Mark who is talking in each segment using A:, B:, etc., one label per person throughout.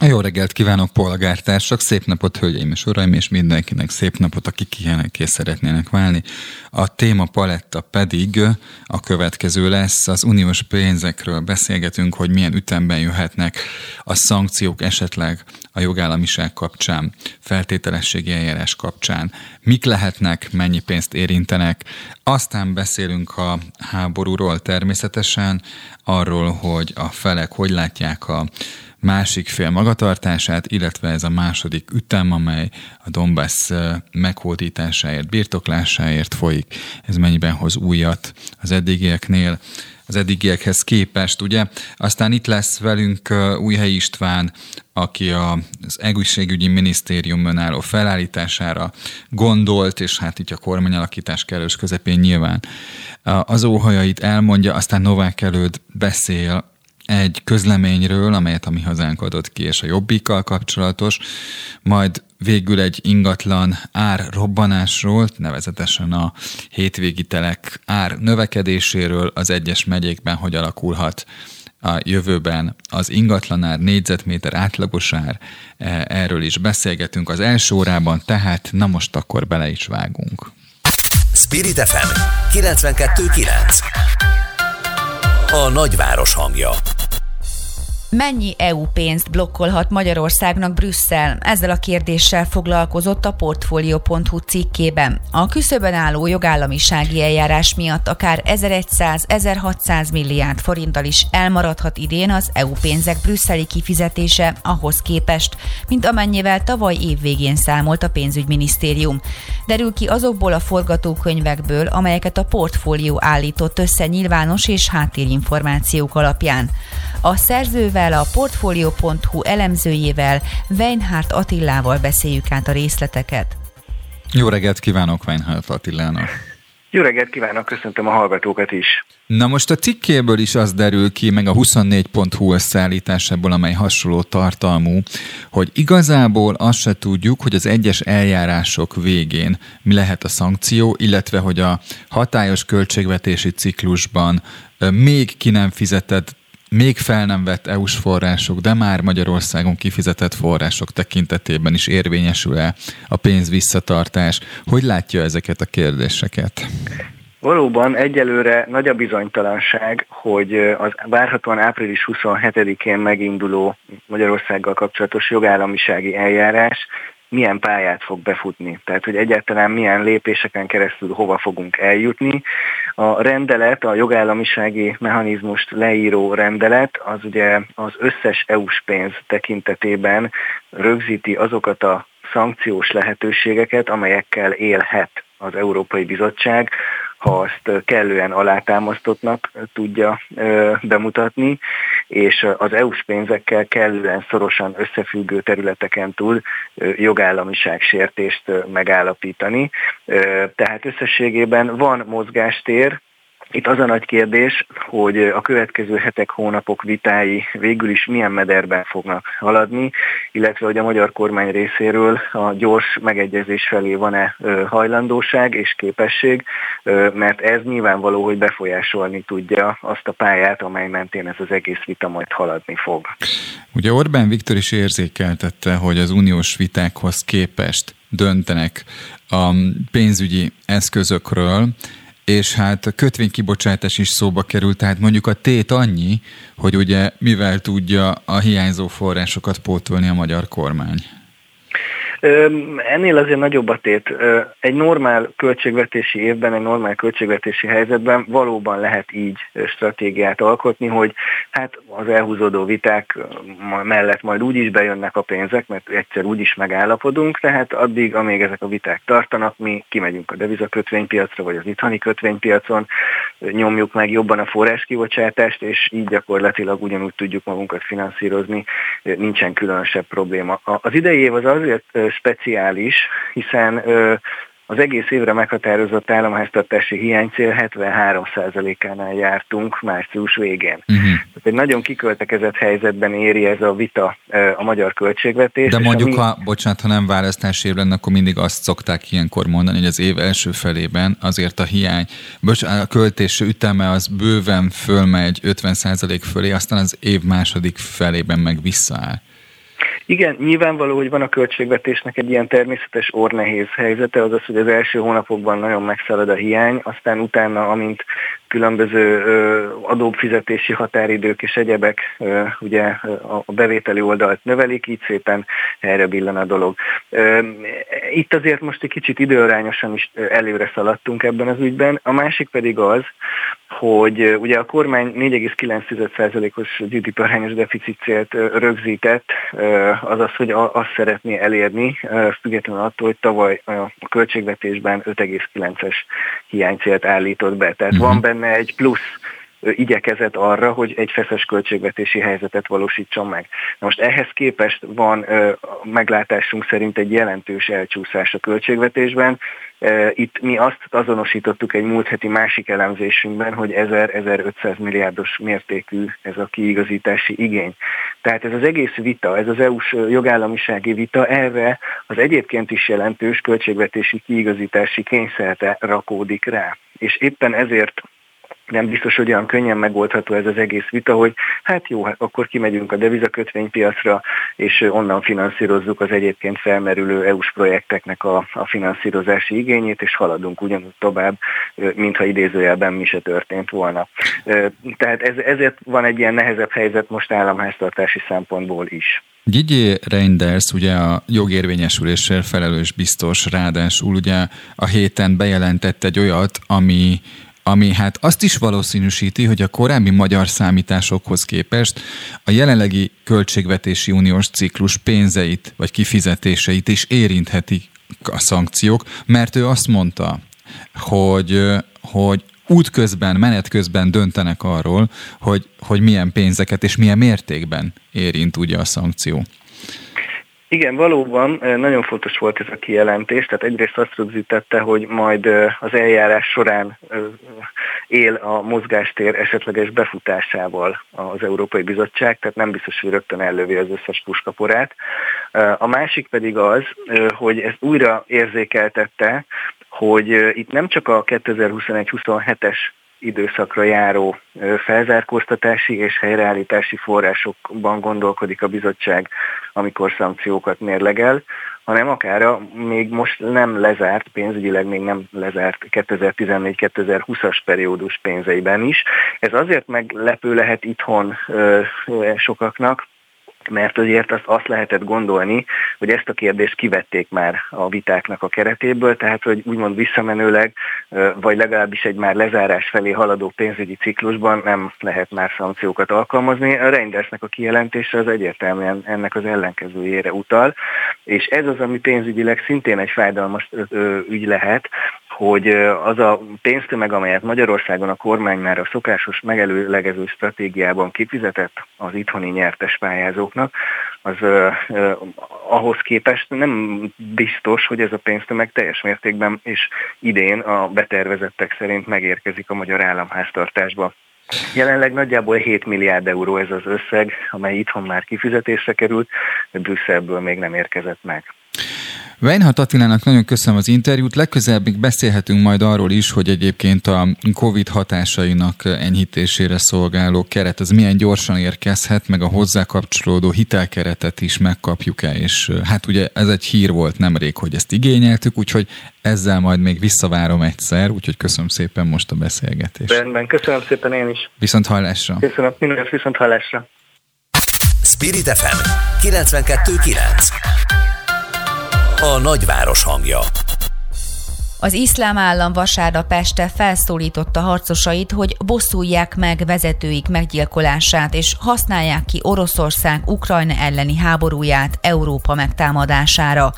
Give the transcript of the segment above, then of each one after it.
A: Jó reggelt kívánok, polgártársak! Szép napot, hölgyeim és uraim, és mindenkinek szép napot, akik ilyenek és szeretnének válni. A téma paletta pedig a következő lesz. Az uniós pénzekről beszélgetünk, hogy milyen ütemben jöhetnek a szankciók esetleg a jogállamiság kapcsán, feltételességi eljárás kapcsán, mik lehetnek, mennyi pénzt érintenek. Aztán beszélünk a háborúról természetesen, arról, hogy a felek hogy látják a másik fél magatartását, illetve ez a második ütem, amely a Donbass meghódításáért, birtoklásáért folyik, ez mennyiben hoz újat az eddigieknél az eddigiekhez képest, ugye? Aztán itt lesz velünk Újhely István, aki az egészségügyi minisztérium önálló felállítására gondolt, és hát itt a kormányalakítás kellős közepén nyilván az óhajait elmondja, aztán Novák előtt beszél egy közleményről, amelyet a mi hazánk adott ki, és a jobbikkal kapcsolatos, majd végül egy ingatlan ár robbanásról, nevezetesen a hétvégi telek ár növekedéséről az egyes megyékben hogy alakulhat a jövőben az ingatlanár, négyzetméter átlagos ár, e, erről is beszélgetünk az első órában, tehát na most akkor bele is vágunk.
B: Spirit FM 92.9 A nagyváros hangja
C: Mennyi EU pénzt blokkolhat Magyarországnak Brüsszel? Ezzel a kérdéssel foglalkozott a Portfolio.hu cikkében. A küszöbön álló jogállamisági eljárás miatt akár 1100-1600 milliárd forinttal is elmaradhat idén az EU pénzek brüsszeli kifizetése ahhoz képest, mint amennyivel tavaly év végén számolt a pénzügyminisztérium. Derül ki azokból a forgatókönyvekből, amelyeket a portfólió állított össze nyilvános és háttérinformációk alapján. A szerzővel, a Portfolio.hu elemzőjével, Weinhardt Attillával beszéljük át a részleteket.
A: Jó reggelt kívánok Weinhardt Attilának!
D: Jó reggelt kívánok, köszöntöm a hallgatókat is!
A: Na most a cikkéből is az derül ki, meg a 24.hu összeállításából, amely hasonló tartalmú, hogy igazából azt se tudjuk, hogy az egyes eljárások végén mi lehet a szankció, illetve hogy a hatályos költségvetési ciklusban még ki nem fizetett még fel nem vett EU-s források, de már Magyarországon kifizetett források tekintetében is érvényesül-e a pénz visszatartás? Hogy látja ezeket a kérdéseket?
D: Valóban egyelőre nagy a bizonytalanság, hogy az várhatóan április 27-én meginduló Magyarországgal kapcsolatos jogállamisági eljárás milyen pályát fog befutni, tehát hogy egyáltalán milyen lépéseken keresztül hova fogunk eljutni. A rendelet, a jogállamisági mechanizmust leíró rendelet, az ugye az összes EU-s pénz tekintetében rögzíti azokat a szankciós lehetőségeket, amelyekkel élhet az Európai Bizottság, ha azt kellően alátámasztottnak tudja bemutatni, és az EU-s pénzekkel kellően szorosan összefüggő területeken tud jogállamiság sértést megállapítani. Tehát összességében van mozgástér, itt az a nagy kérdés, hogy a következő hetek, hónapok vitái végül is milyen mederben fognak haladni, illetve hogy a magyar kormány részéről a gyors megegyezés felé van-e hajlandóság és képesség, mert ez nyilvánvaló, hogy befolyásolni tudja azt a pályát, amely mentén ez az egész vita majd haladni fog.
A: Ugye Orbán Viktor is érzékeltette, hogy az uniós vitákhoz képest döntenek a pénzügyi eszközökről, és hát a kötvénykibocsátás is szóba került, tehát mondjuk a tét annyi, hogy ugye mivel tudja a hiányzó forrásokat pótolni a magyar kormány.
D: Ennél azért nagyobb a tét. Egy normál költségvetési évben, egy normál költségvetési helyzetben valóban lehet így stratégiát alkotni, hogy hát az elhúzódó viták mellett majd úgy is bejönnek a pénzek, mert egyszer úgy is megállapodunk, tehát addig, amíg ezek a viták tartanak, mi kimegyünk a devizakötvénypiacra, vagy az itthoni kötvénypiacon, nyomjuk meg jobban a forráskibocsátást, és így gyakorlatilag ugyanúgy tudjuk magunkat finanszírozni, nincsen különösebb probléma. Az idei év az azért speciális, hiszen az egész évre meghatározott államháztartási hiánycél 73%-ánál jártunk március végén. Uh-huh. Tehát egy nagyon kiköltekezett helyzetben éri ez a vita a magyar költségvetés.
A: De mondjuk, mi... ha, bocsánat, ha nem választási év lenne, akkor mindig azt szokták ilyenkor mondani, hogy az év első felében azért a hiány, bocsánat, a költés üteme az bőven fölmegy 50% fölé, aztán az év második felében meg visszaáll.
D: Igen, nyilvánvaló, hogy van a költségvetésnek egy ilyen természetes ornehéz helyzete, az az, hogy az első hónapokban nagyon megszalad a hiány, aztán utána, amint különböző adófizetési határidők és egyebek ugye a bevételi oldalt növelik, így szépen erre billen a dolog. Itt azért most egy kicsit időarányosan is előre szaladtunk ebben az ügyben. A másik pedig az, hogy ugye a kormány 4,9%-os GDP arányos deficit célt rögzített, azaz, hogy azt szeretné elérni, függetlenül attól, hogy tavaly a költségvetésben 5,9-es hiánycélt állított be. Tehát uh-huh. van benne egy plusz igyekezett arra, hogy egy feszes költségvetési helyzetet valósítson meg. Na most ehhez képest van meglátásunk szerint egy jelentős elcsúszás a költségvetésben. Itt mi azt azonosítottuk egy múlt heti másik elemzésünkben, hogy 1000-1500 milliárdos mértékű ez a kiigazítási igény. Tehát ez az egész vita, ez az EU-s jogállamisági vita erre az egyébként is jelentős költségvetési kiigazítási kényszerre rakódik rá. És éppen ezért nem biztos, hogy olyan könnyen megoldható ez az egész vita, hogy hát jó, hát akkor kimegyünk a devizakötvénypiacra, és onnan finanszírozzuk az egyébként felmerülő EU-s projekteknek a, a finanszírozási igényét, és haladunk ugyanúgy tovább, mintha idézőjelben mi se történt volna. Tehát ez, ezért van egy ilyen nehezebb helyzet most államháztartási szempontból is.
A: Gigi Reinders, ugye a jogérvényesülésért felelős biztos, ráadásul ugye a héten bejelentett egy olyat, ami ami hát azt is valószínűsíti, hogy a korábbi magyar számításokhoz képest a jelenlegi költségvetési uniós ciklus pénzeit vagy kifizetéseit is érintheti a szankciók, mert ő azt mondta, hogy, hogy útközben, menet közben döntenek arról, hogy, hogy milyen pénzeket és milyen mértékben érint ugye a szankció.
D: Igen, valóban nagyon fontos volt ez a kijelentés, tehát egyrészt azt rögzítette, hogy majd az eljárás során él a mozgástér esetleges befutásával az Európai Bizottság, tehát nem biztos, hogy rögtön ellövi az összes puskaporát. A másik pedig az, hogy ezt újra érzékeltette, hogy itt nem csak a 2021-27-es időszakra járó felzárkóztatási és helyreállítási forrásokban gondolkodik a bizottság, amikor szankciókat mérlegel, hanem akár a még most nem lezárt, pénzügyileg még nem lezárt 2014-2020-as periódus pénzeiben is. Ez azért meglepő lehet itthon sokaknak, mert azért azt, azt lehetett gondolni, hogy ezt a kérdést kivették már a vitáknak a keretéből, tehát hogy úgymond visszamenőleg, vagy legalábbis egy már lezárás felé haladó pénzügyi ciklusban nem lehet már szankciókat alkalmazni. A Reindersnek a kijelentése az egyértelműen ennek az ellenkezőjére utal, és ez az, ami pénzügyileg szintén egy fájdalmas ügy lehet, hogy az a pénztömeg, amelyet Magyarországon a kormány már a szokásos megelőlegező stratégiában kifizetett az itthoni nyertes pályázóknak, az uh, uh, ahhoz képest nem biztos, hogy ez a pénztömeg teljes mértékben és idén a betervezettek szerint megérkezik a magyar államháztartásba. Jelenleg nagyjából 7 milliárd euró ez az összeg, amely itthon már kifizetésre került, de Brüsszelből még nem érkezett meg.
A: Weinhardt Attilának nagyon köszönöm az interjút. Legközelebb még beszélhetünk majd arról is, hogy egyébként a COVID hatásainak enyhítésére szolgáló keret az milyen gyorsan érkezhet, meg a hozzá kapcsolódó hitelkeretet is megkapjuk-e. És hát ugye ez egy hír volt nemrég, hogy ezt igényeltük, úgyhogy ezzel majd még visszavárom egyszer, úgyhogy köszönöm szépen most a beszélgetést.
D: Rendben, köszönöm szépen én is.
A: Viszont hallásra.
D: Köszönöm, minden viszont hallásra.
B: Spirit FM 92.9 a nagyváros hangja.
C: Az iszlám állam vasárnap este felszólította harcosait, hogy bosszulják meg vezetőik meggyilkolását, és használják ki Oroszország Ukrajna elleni háborúját Európa megtámadására.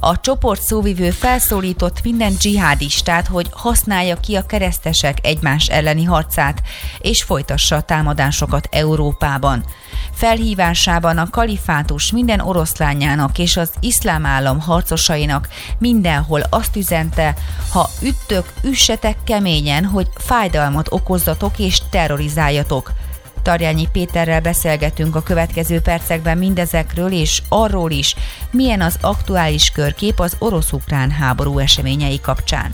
C: A csoport szóvivő felszólított minden dzsihádistát, hogy használja ki a keresztesek egymás elleni harcát, és folytassa a támadásokat Európában. Felhívásában a kalifátus minden oroszlányának és az iszlám állam harcosainak mindenhol azt üzente, ha üttök, üssetek keményen, hogy fájdalmat okozzatok és terrorizáljatok. Tarjányi Péterrel beszélgetünk a következő percekben mindezekről és arról is, milyen az aktuális körkép az orosz-ukrán háború eseményei kapcsán.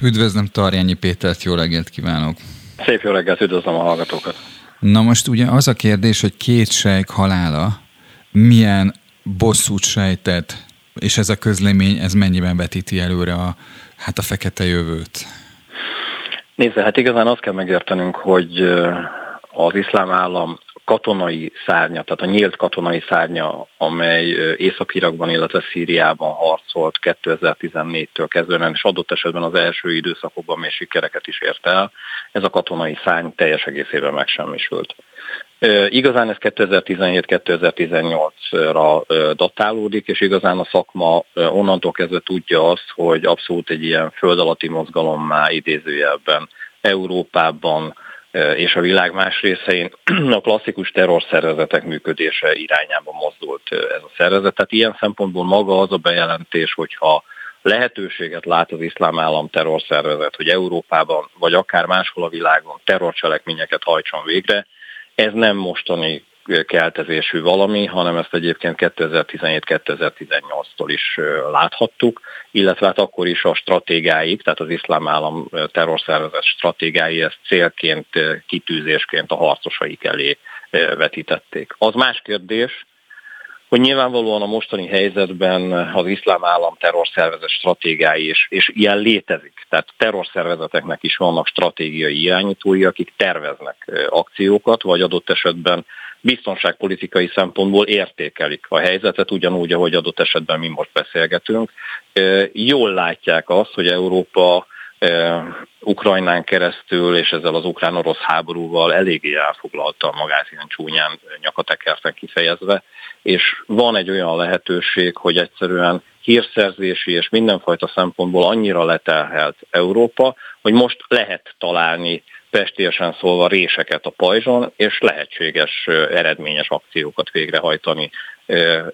A: Üdvözlöm Tarjányi Pétert, jó reggelt kívánok!
E: Szép jó reggelt, üdvözlöm a hallgatókat!
A: Na most ugye az a kérdés, hogy két sejk halála milyen bosszút sejtett, és ez a közlemény, ez mennyiben vetíti előre a, hát a fekete jövőt?
E: Nézze, hát igazán azt kell megértenünk, hogy az iszlám állam katonai szárnya, tehát a nyílt katonai szárnya, amely Észak-Irakban, illetve Szíriában harcolt 2014-től kezdően, és adott esetben az első időszakokban még sikereket is ért el, ez a katonai szárny teljes egészében megsemmisült. Igazán ez 2017-2018-ra datálódik, és igazán a szakma onnantól kezdve tudja azt, hogy abszolút egy ilyen föld alatti mozgalommá idézőjelben Európában, és a világ más részein a klasszikus terrorszervezetek működése irányába mozdult ez a szervezet. Tehát ilyen szempontból maga az a bejelentés, hogyha lehetőséget lát az iszlám állam terrorszervezet, hogy Európában vagy akár máshol a világon terrorcselekményeket hajtson végre, ez nem mostani keltezésű valami, hanem ezt egyébként 2017-2018-tól is láthattuk, illetve hát akkor is a stratégáik, tehát az iszlám állam terrorszervezet stratégái ezt célként, kitűzésként a harcosaik elé vetítették. Az más kérdés, hogy nyilvánvalóan a mostani helyzetben az iszlám állam terrorszervezet stratégái, és, és ilyen létezik. Tehát terrorszervezeteknek is vannak stratégiai irányítói, akik terveznek akciókat, vagy adott esetben biztonságpolitikai szempontból értékelik a helyzetet, ugyanúgy, ahogy adott esetben mi most beszélgetünk. Jól látják azt, hogy Európa Ukrajnán keresztül, és ezzel az ukrán-orosz háborúval eléggé elfoglalta magát ilyen csúnyán nyakatekerten kifejezve, és van egy olyan lehetőség, hogy egyszerűen hírszerzési és mindenfajta szempontból annyira letelhelt Európa, hogy most lehet találni pestélyesen szólva réseket a pajzson, és lehetséges eredményes akciókat végrehajtani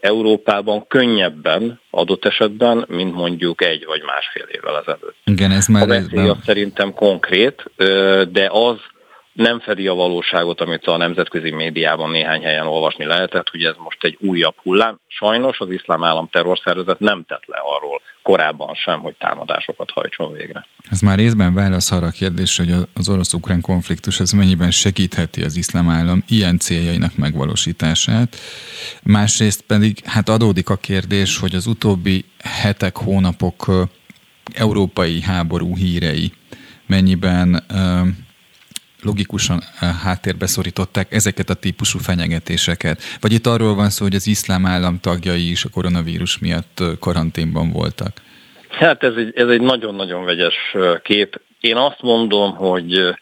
E: Európában könnyebben adott esetben, mint mondjuk egy vagy másfél évvel ezelőtt.
A: Igen, ez már... A
E: veszély szerintem konkrét, de az nem fedi a valóságot, amit a nemzetközi médiában néhány helyen olvasni lehetett, hogy ez most egy újabb hullám. Sajnos az iszlám állam terrorszervezet nem tett le arról korábban sem, hogy támadásokat hajtson végre.
A: Ez már részben válasz arra a kérdésre, hogy az orosz-ukrán konfliktus ez mennyiben segítheti az iszlám állam ilyen céljainak megvalósítását. Másrészt pedig hát adódik a kérdés, hogy az utóbbi hetek, hónapok európai háború hírei mennyiben logikusan eh, háttérbe szorították ezeket a típusú fenyegetéseket? Vagy itt arról van szó, hogy az iszlám állam tagjai is a koronavírus miatt eh, karanténban voltak?
E: Hát ez egy, ez egy nagyon-nagyon vegyes eh, kép. Én azt mondom, hogy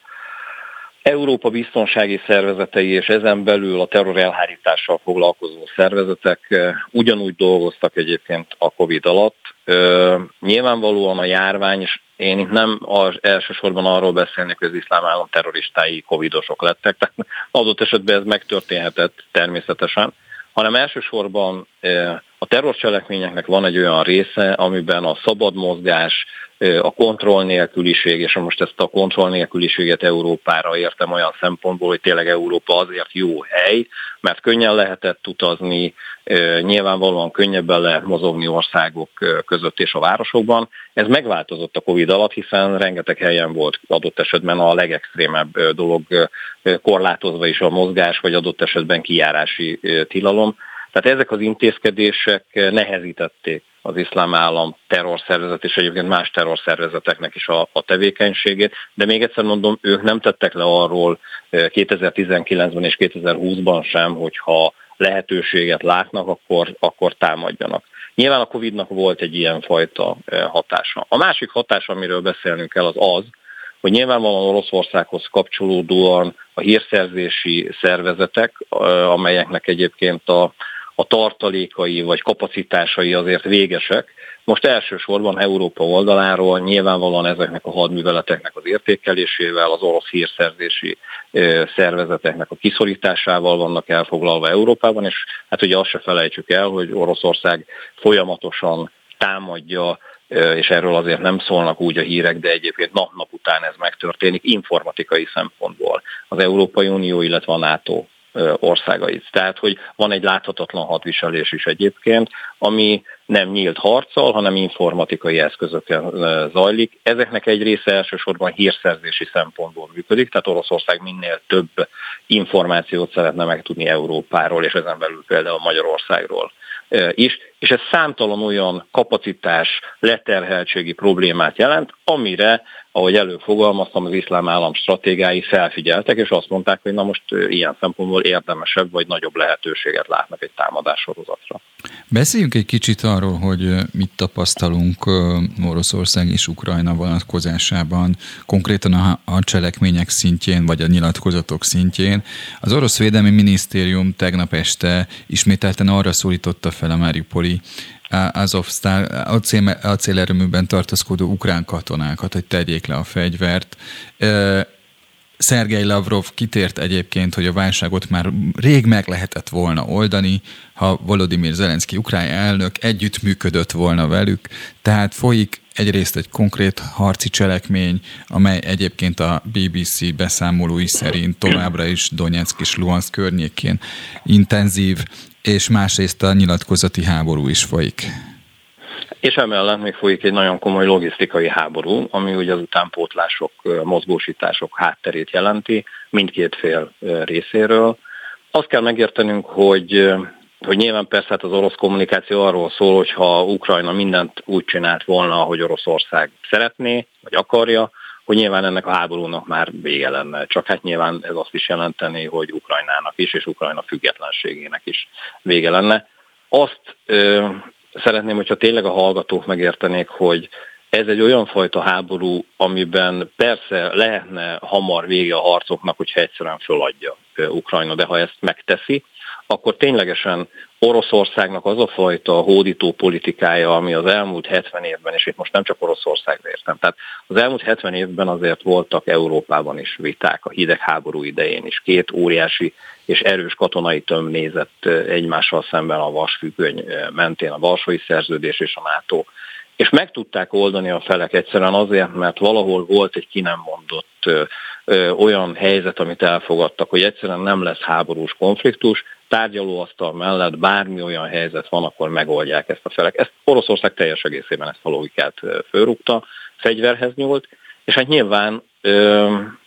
E: Európa biztonsági szervezetei és ezen belül a terror foglalkozó szervezetek ugyanúgy dolgoztak egyébként a Covid alatt. Nyilvánvalóan a járvány, én itt nem az elsősorban arról beszélnék, hogy az iszlám állam terroristái covidosok lettek, tehát adott esetben ez megtörténhetett természetesen, hanem elsősorban a terrorcselekményeknek van egy olyan része, amiben a szabad mozgás, a kontroll nélküliség, és most ezt a kontroll nélküliséget Európára értem olyan szempontból, hogy tényleg Európa azért jó hely, mert könnyen lehetett utazni, nyilvánvalóan könnyebben lehet mozogni országok között és a városokban. Ez megváltozott a Covid alatt, hiszen rengeteg helyen volt adott esetben a legextrémebb dolog korlátozva is a mozgás, vagy adott esetben kijárási tilalom. Tehát ezek az intézkedések nehezítették az iszlám állam terrorszervezet és egyébként más terrorszervezeteknek is a, a tevékenységét, de még egyszer mondom, ők nem tettek le arról 2019-ben és 2020-ban sem, hogyha lehetőséget látnak, akkor, akkor támadjanak. Nyilván a Covid-nak volt egy ilyen fajta hatása. A másik hatás, amiről beszélnünk kell, az az, hogy nyilvánvalóan Oroszországhoz kapcsolódóan a hírszerzési szervezetek, amelyeknek egyébként a, a tartalékai vagy kapacitásai azért végesek, most elsősorban Európa oldaláról nyilvánvalóan ezeknek a hadműveleteknek az értékelésével, az orosz hírszerzési szervezeteknek a kiszorításával vannak elfoglalva Európában, és hát ugye azt se felejtsük el, hogy Oroszország folyamatosan támadja és erről azért nem szólnak úgy a hírek, de egyébként nap-nap után ez megtörténik informatikai szempontból. Az Európai Unió, illetve a NATO országait. Tehát, hogy van egy láthatatlan hadviselés is egyébként, ami nem nyílt harccal, hanem informatikai eszközökkel zajlik. Ezeknek egy része elsősorban hírszerzési szempontból működik, tehát Oroszország minél több információt szeretne megtudni Európáról, és ezen belül például Magyarországról is, és ez számtalan olyan kapacitás, leterheltségi problémát jelent, amire, ahogy előbb fogalmaztam, az iszlám állam stratégái felfigyeltek, és azt mondták, hogy na most ilyen szempontból érdemesebb vagy nagyobb lehetőséget látnak egy támadássorozatra.
A: Beszéljünk egy kicsit arról, hogy mit tapasztalunk Oroszország és Ukrajna vonatkozásában, konkrétan a, cselekmények szintjén, vagy a nyilatkozatok szintjén. Az orosz védelmi minisztérium tegnap este ismételten arra szólította fel a Mariupoli Azovstal acél, acélerőműben tartózkodó ukrán katonákat, hogy tegyék le a fegyvert. Szergei Lavrov kitért egyébként, hogy a válságot már rég meg lehetett volna oldani, ha Volodymyr Zelenszky ukrán elnök együttműködött volna velük, tehát folyik egyrészt egy konkrét harci cselekmény, amely egyébként a BBC beszámolói szerint továbbra is Donetsk és Luhansk környékén intenzív, és másrészt a nyilatkozati háború is folyik.
E: És emellett még folyik egy nagyon komoly logisztikai háború, ami ugye az utánpótlások, mozgósítások hátterét jelenti mindkét fél részéről. Azt kell megértenünk, hogy hogy nyilván persze hát az orosz kommunikáció arról szól, hogy ha Ukrajna mindent úgy csinált volna, ahogy Oroszország szeretné, vagy akarja, hogy nyilván ennek a háborúnak már vége lenne. Csak hát nyilván ez azt is jelenteni, hogy Ukrajnának is, és Ukrajna függetlenségének is vége lenne. Azt ö, szeretném, hogyha tényleg a hallgatók megértenék, hogy ez egy olyan fajta háború, amiben persze lehetne hamar vége a harcoknak, hogyha egyszerűen föladja Ukrajna, de ha ezt megteszi, akkor ténylegesen Oroszországnak az a fajta hódító politikája, ami az elmúlt 70 évben, és itt most nem csak Oroszországra értem, tehát az elmúlt 70 évben azért voltak Európában is viták a hidegháború idején is. Két óriási és erős katonai tömb nézett egymással szemben a vasfüggöny mentén, a Varsói Szerződés és a NATO és meg tudták oldani a felek egyszerűen azért, mert valahol volt egy ki nem mondott olyan helyzet, amit elfogadtak, hogy egyszerűen nem lesz háborús konfliktus, tárgyalóasztal mellett bármi olyan helyzet van, akkor megoldják ezt a felek. Ezt Oroszország teljes egészében ezt a logikát fölrúgta, fegyverhez nyúlt, és hát nyilván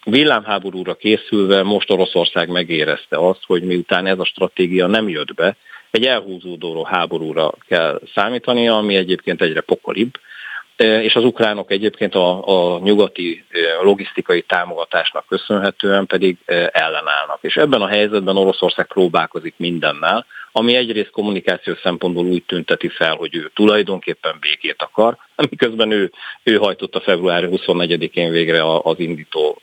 E: villámháborúra készülve most Oroszország megérezte azt, hogy miután ez a stratégia nem jött be, egy elhúzódó háborúra kell számítani, ami egyébként egyre pokolibb, és az ukránok egyébként a, a nyugati logisztikai támogatásnak köszönhetően pedig ellenállnak. És ebben a helyzetben Oroszország próbálkozik mindennel, ami egyrészt kommunikációs szempontból úgy tünteti fel, hogy ő tulajdonképpen békét akar, miközben ő, ő hajtotta február 24-én végre az indító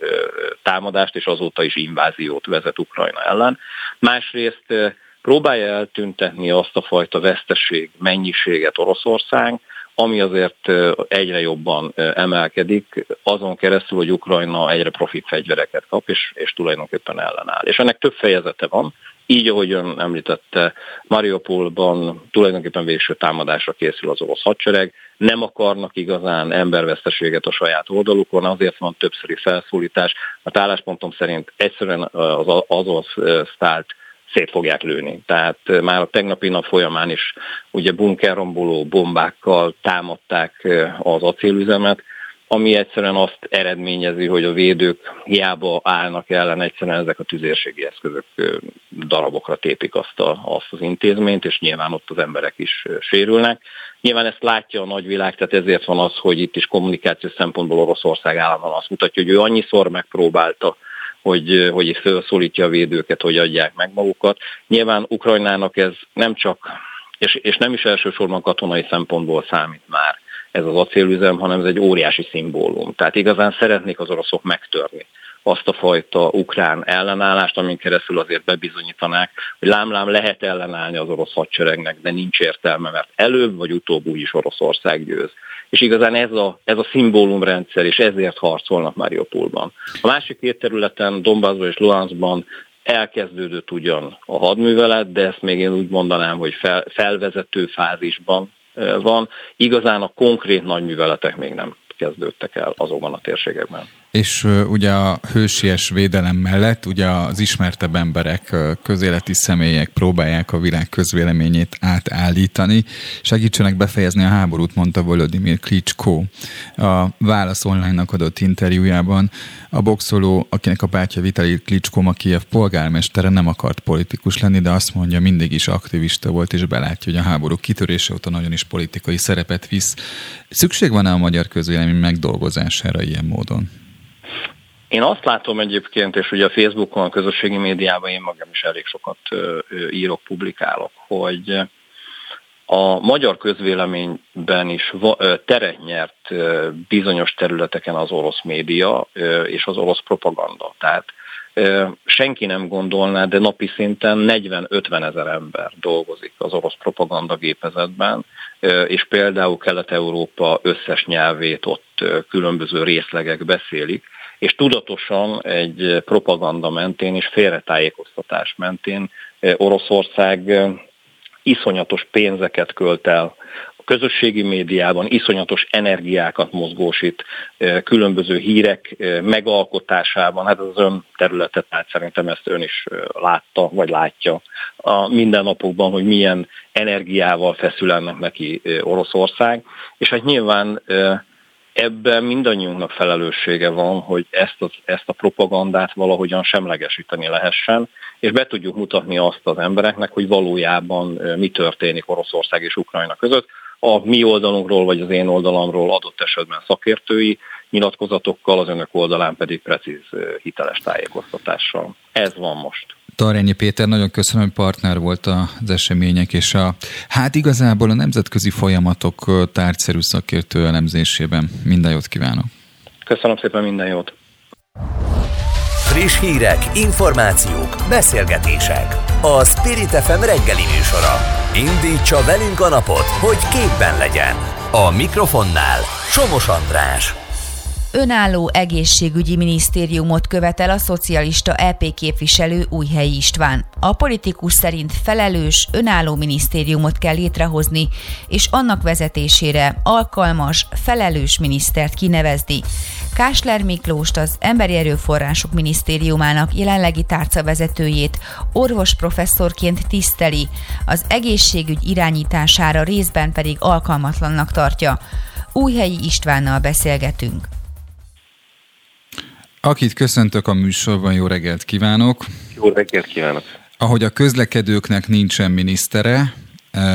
E: támadást, és azóta is inváziót vezet Ukrajna ellen. Másrészt próbálja eltüntetni azt a fajta veszteség mennyiséget Oroszország, ami azért egyre jobban emelkedik, azon keresztül, hogy Ukrajna egyre profit fegyvereket kap, és, és tulajdonképpen ellenáll. És ennek több fejezete van, így, ahogy ön említette, Mariupolban tulajdonképpen végső támadásra készül az orosz hadsereg, nem akarnak igazán emberveszteséget a saját oldalukon, azért van többszöri felszólítás. A álláspontom szerint egyszerűen az orosz sztált szét fogják lőni. Tehát már a tegnapi nap folyamán is ugye bunkerromboló bombákkal támadták az acélüzemet, ami egyszerűen azt eredményezi, hogy a védők hiába állnak ellen, egyszerűen ezek a tüzérségi eszközök darabokra tépik azt, a, azt az intézményt, és nyilván ott az emberek is sérülnek. Nyilván ezt látja a nagyvilág, tehát ezért van az, hogy itt is kommunikációs szempontból Oroszország államban azt mutatja, hogy ő annyiszor megpróbálta hogy, hogy felszólítja a védőket, hogy adják meg magukat. Nyilván Ukrajnának ez nem csak és, és nem is elsősorban katonai szempontból számít már ez az acélüzem, hanem ez egy óriási szimbólum. Tehát igazán szeretnék az oroszok megtörni azt a fajta ukrán ellenállást, amin keresztül azért bebizonyítanák, hogy lámlám lehet ellenállni az orosz hadseregnek, de nincs értelme, mert előbb vagy utóbb is Oroszország győz. És igazán ez a, ez a szimbólumrendszer, és ezért harcolnak Mariupolban. A másik két területen, Donbassban és Luhanskban elkezdődött ugyan a hadművelet, de ezt még én úgy mondanám, hogy fel, felvezető fázisban van. Igazán a konkrét nagy műveletek még nem kezdődtek el azokban a térségekben.
A: És ugye a hősies védelem mellett ugye az ismertebb emberek, közéleti személyek próbálják a világ közvéleményét átállítani, segítsenek befejezni a háborút, mondta Volodymyr Klitschko a Válasz online-nak adott interjújában. A boxoló, akinek a bátyja Vitali Klitschko a Kiev polgármestere nem akart politikus lenni, de azt mondja, mindig is aktivista volt, és belátja, hogy a háború kitörése óta nagyon is politikai szerepet visz. Szükség van-e a magyar közvélemény megdolgozására ilyen módon?
E: Én azt látom egyébként, és ugye a Facebookon, a közösségi médiában én magam is elég sokat írok, publikálok, hogy a magyar közvéleményben is teret nyert bizonyos területeken az orosz média és az orosz propaganda. Tehát senki nem gondolná, de napi szinten 40-50 ezer ember dolgozik az orosz propaganda gépezetben, és például Kelet-Európa összes nyelvét ott különböző részlegek beszélik, és tudatosan egy propaganda mentén és félretájékoztatás mentén Oroszország iszonyatos pénzeket költ el a közösségi médiában, iszonyatos energiákat mozgósít különböző hírek megalkotásában. Hát az ön területe, tehát szerintem ezt ön is látta, vagy látja a mindennapokban, hogy milyen energiával feszül ennek neki Oroszország. És hát nyilván ebben mindannyiunknak felelőssége van, hogy ezt, az, ezt a propagandát valahogyan semlegesíteni lehessen, és be tudjuk mutatni azt az embereknek, hogy valójában mi történik Oroszország és Ukrajna között. A mi oldalunkról, vagy az én oldalamról adott esetben szakértői nyilatkozatokkal, az önök oldalán pedig precíz hiteles tájékoztatással. Ez van most.
A: Tarényi Péter, nagyon köszönöm, hogy partner volt az események, és a, hát igazából a nemzetközi folyamatok tárgyszerű szakértő elemzésében. Minden jót kívánok!
E: Köszönöm szépen, minden jót!
B: Friss hírek, információk, beszélgetések. A Spirit FM reggeli műsora. Indítsa velünk a napot, hogy képben legyen. A mikrofonnál Somos András
C: önálló egészségügyi minisztériumot követel a szocialista EP képviselő Újhelyi István. A politikus szerint felelős, önálló minisztériumot kell létrehozni, és annak vezetésére alkalmas, felelős minisztert kinevezni. Kásler Miklóst, az Emberi Erőforrások Minisztériumának jelenlegi tárcavezetőjét orvos professzorként tiszteli, az egészségügy irányítására részben pedig alkalmatlannak tartja. Újhelyi Istvánnal beszélgetünk.
A: Akit köszöntök a műsorban, jó reggelt kívánok!
F: Jó reggelt kívánok!
A: Ahogy a közlekedőknek nincsen minisztere,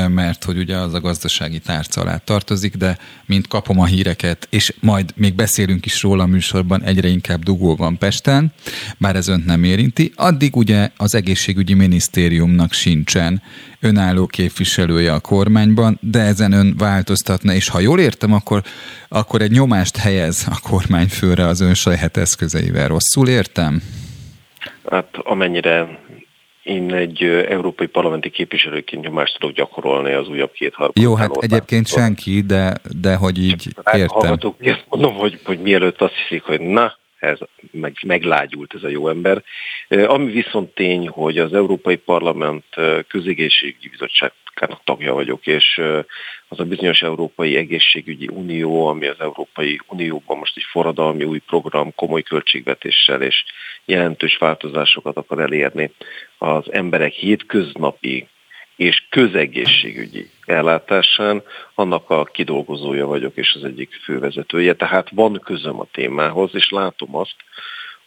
A: mert hogy ugye az a gazdasági tárca alá tartozik, de mint kapom a híreket, és majd még beszélünk is róla a műsorban, egyre inkább dugó van Pesten, bár ez önt nem érinti, addig ugye az egészségügyi minisztériumnak sincsen önálló képviselője a kormányban, de ezen ön változtatna, és ha jól értem, akkor, akkor egy nyomást helyez a kormányfőre az ön saját eszközeivel. Rosszul értem?
F: Hát amennyire én egy európai parlamenti képviselőként nyomást tudok gyakorolni az újabb két harmadik.
A: Jó, hát egyébként senki, de, de hogy így hát, értem.
F: Ezt mondom, hogy, hogy mielőtt azt hiszik, hogy na, ez meg, meglágyult ez a jó ember. Ami viszont tény, hogy az Európai Parlament közégészségügyi bizottságának tagja vagyok, és az a bizonyos Európai Egészségügyi Unió, ami az Európai Unióban most egy forradalmi új program, komoly költségvetéssel és jelentős változásokat akar elérni az emberek hétköznapi és közegészségügyi ellátásán, annak a kidolgozója vagyok, és az egyik fővezetője. Tehát van közöm a témához, és látom azt,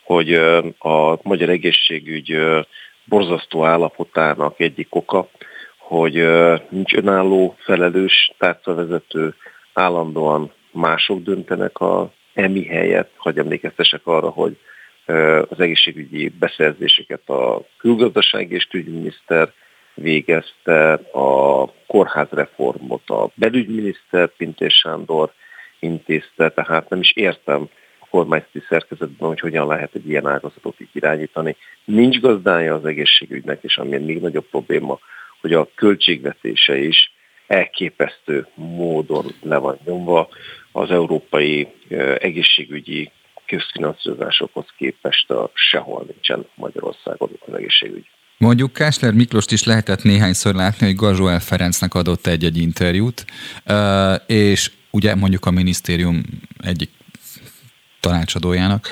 F: hogy a magyar egészségügy borzasztó állapotának egyik oka, hogy nincs önálló, felelős tárcavezető, állandóan mások döntenek a emi helyet, hogy emlékeztesek arra, hogy az egészségügyi beszerzéseket a külgazdasági és külügyminiszter végezte a kórházreformot, a belügyminiszter Pintés Sándor intézte, tehát nem is értem a kormányzati szerkezetben, hogy hogyan lehet egy ilyen ágazatot így irányítani. Nincs gazdája az egészségügynek, és ami még nagyobb probléma, hogy a költségvetése is elképesztő módon le van nyomva az európai egészségügyi közfinanszírozásokhoz képest a sehol nincsen Magyarországon az egészségügy.
A: Mondjuk Kásler Miklóst is lehetett néhányszor látni, hogy Gazsóel Ferencnek adott egy-egy interjút, és ugye mondjuk a minisztérium egyik tanácsadójának.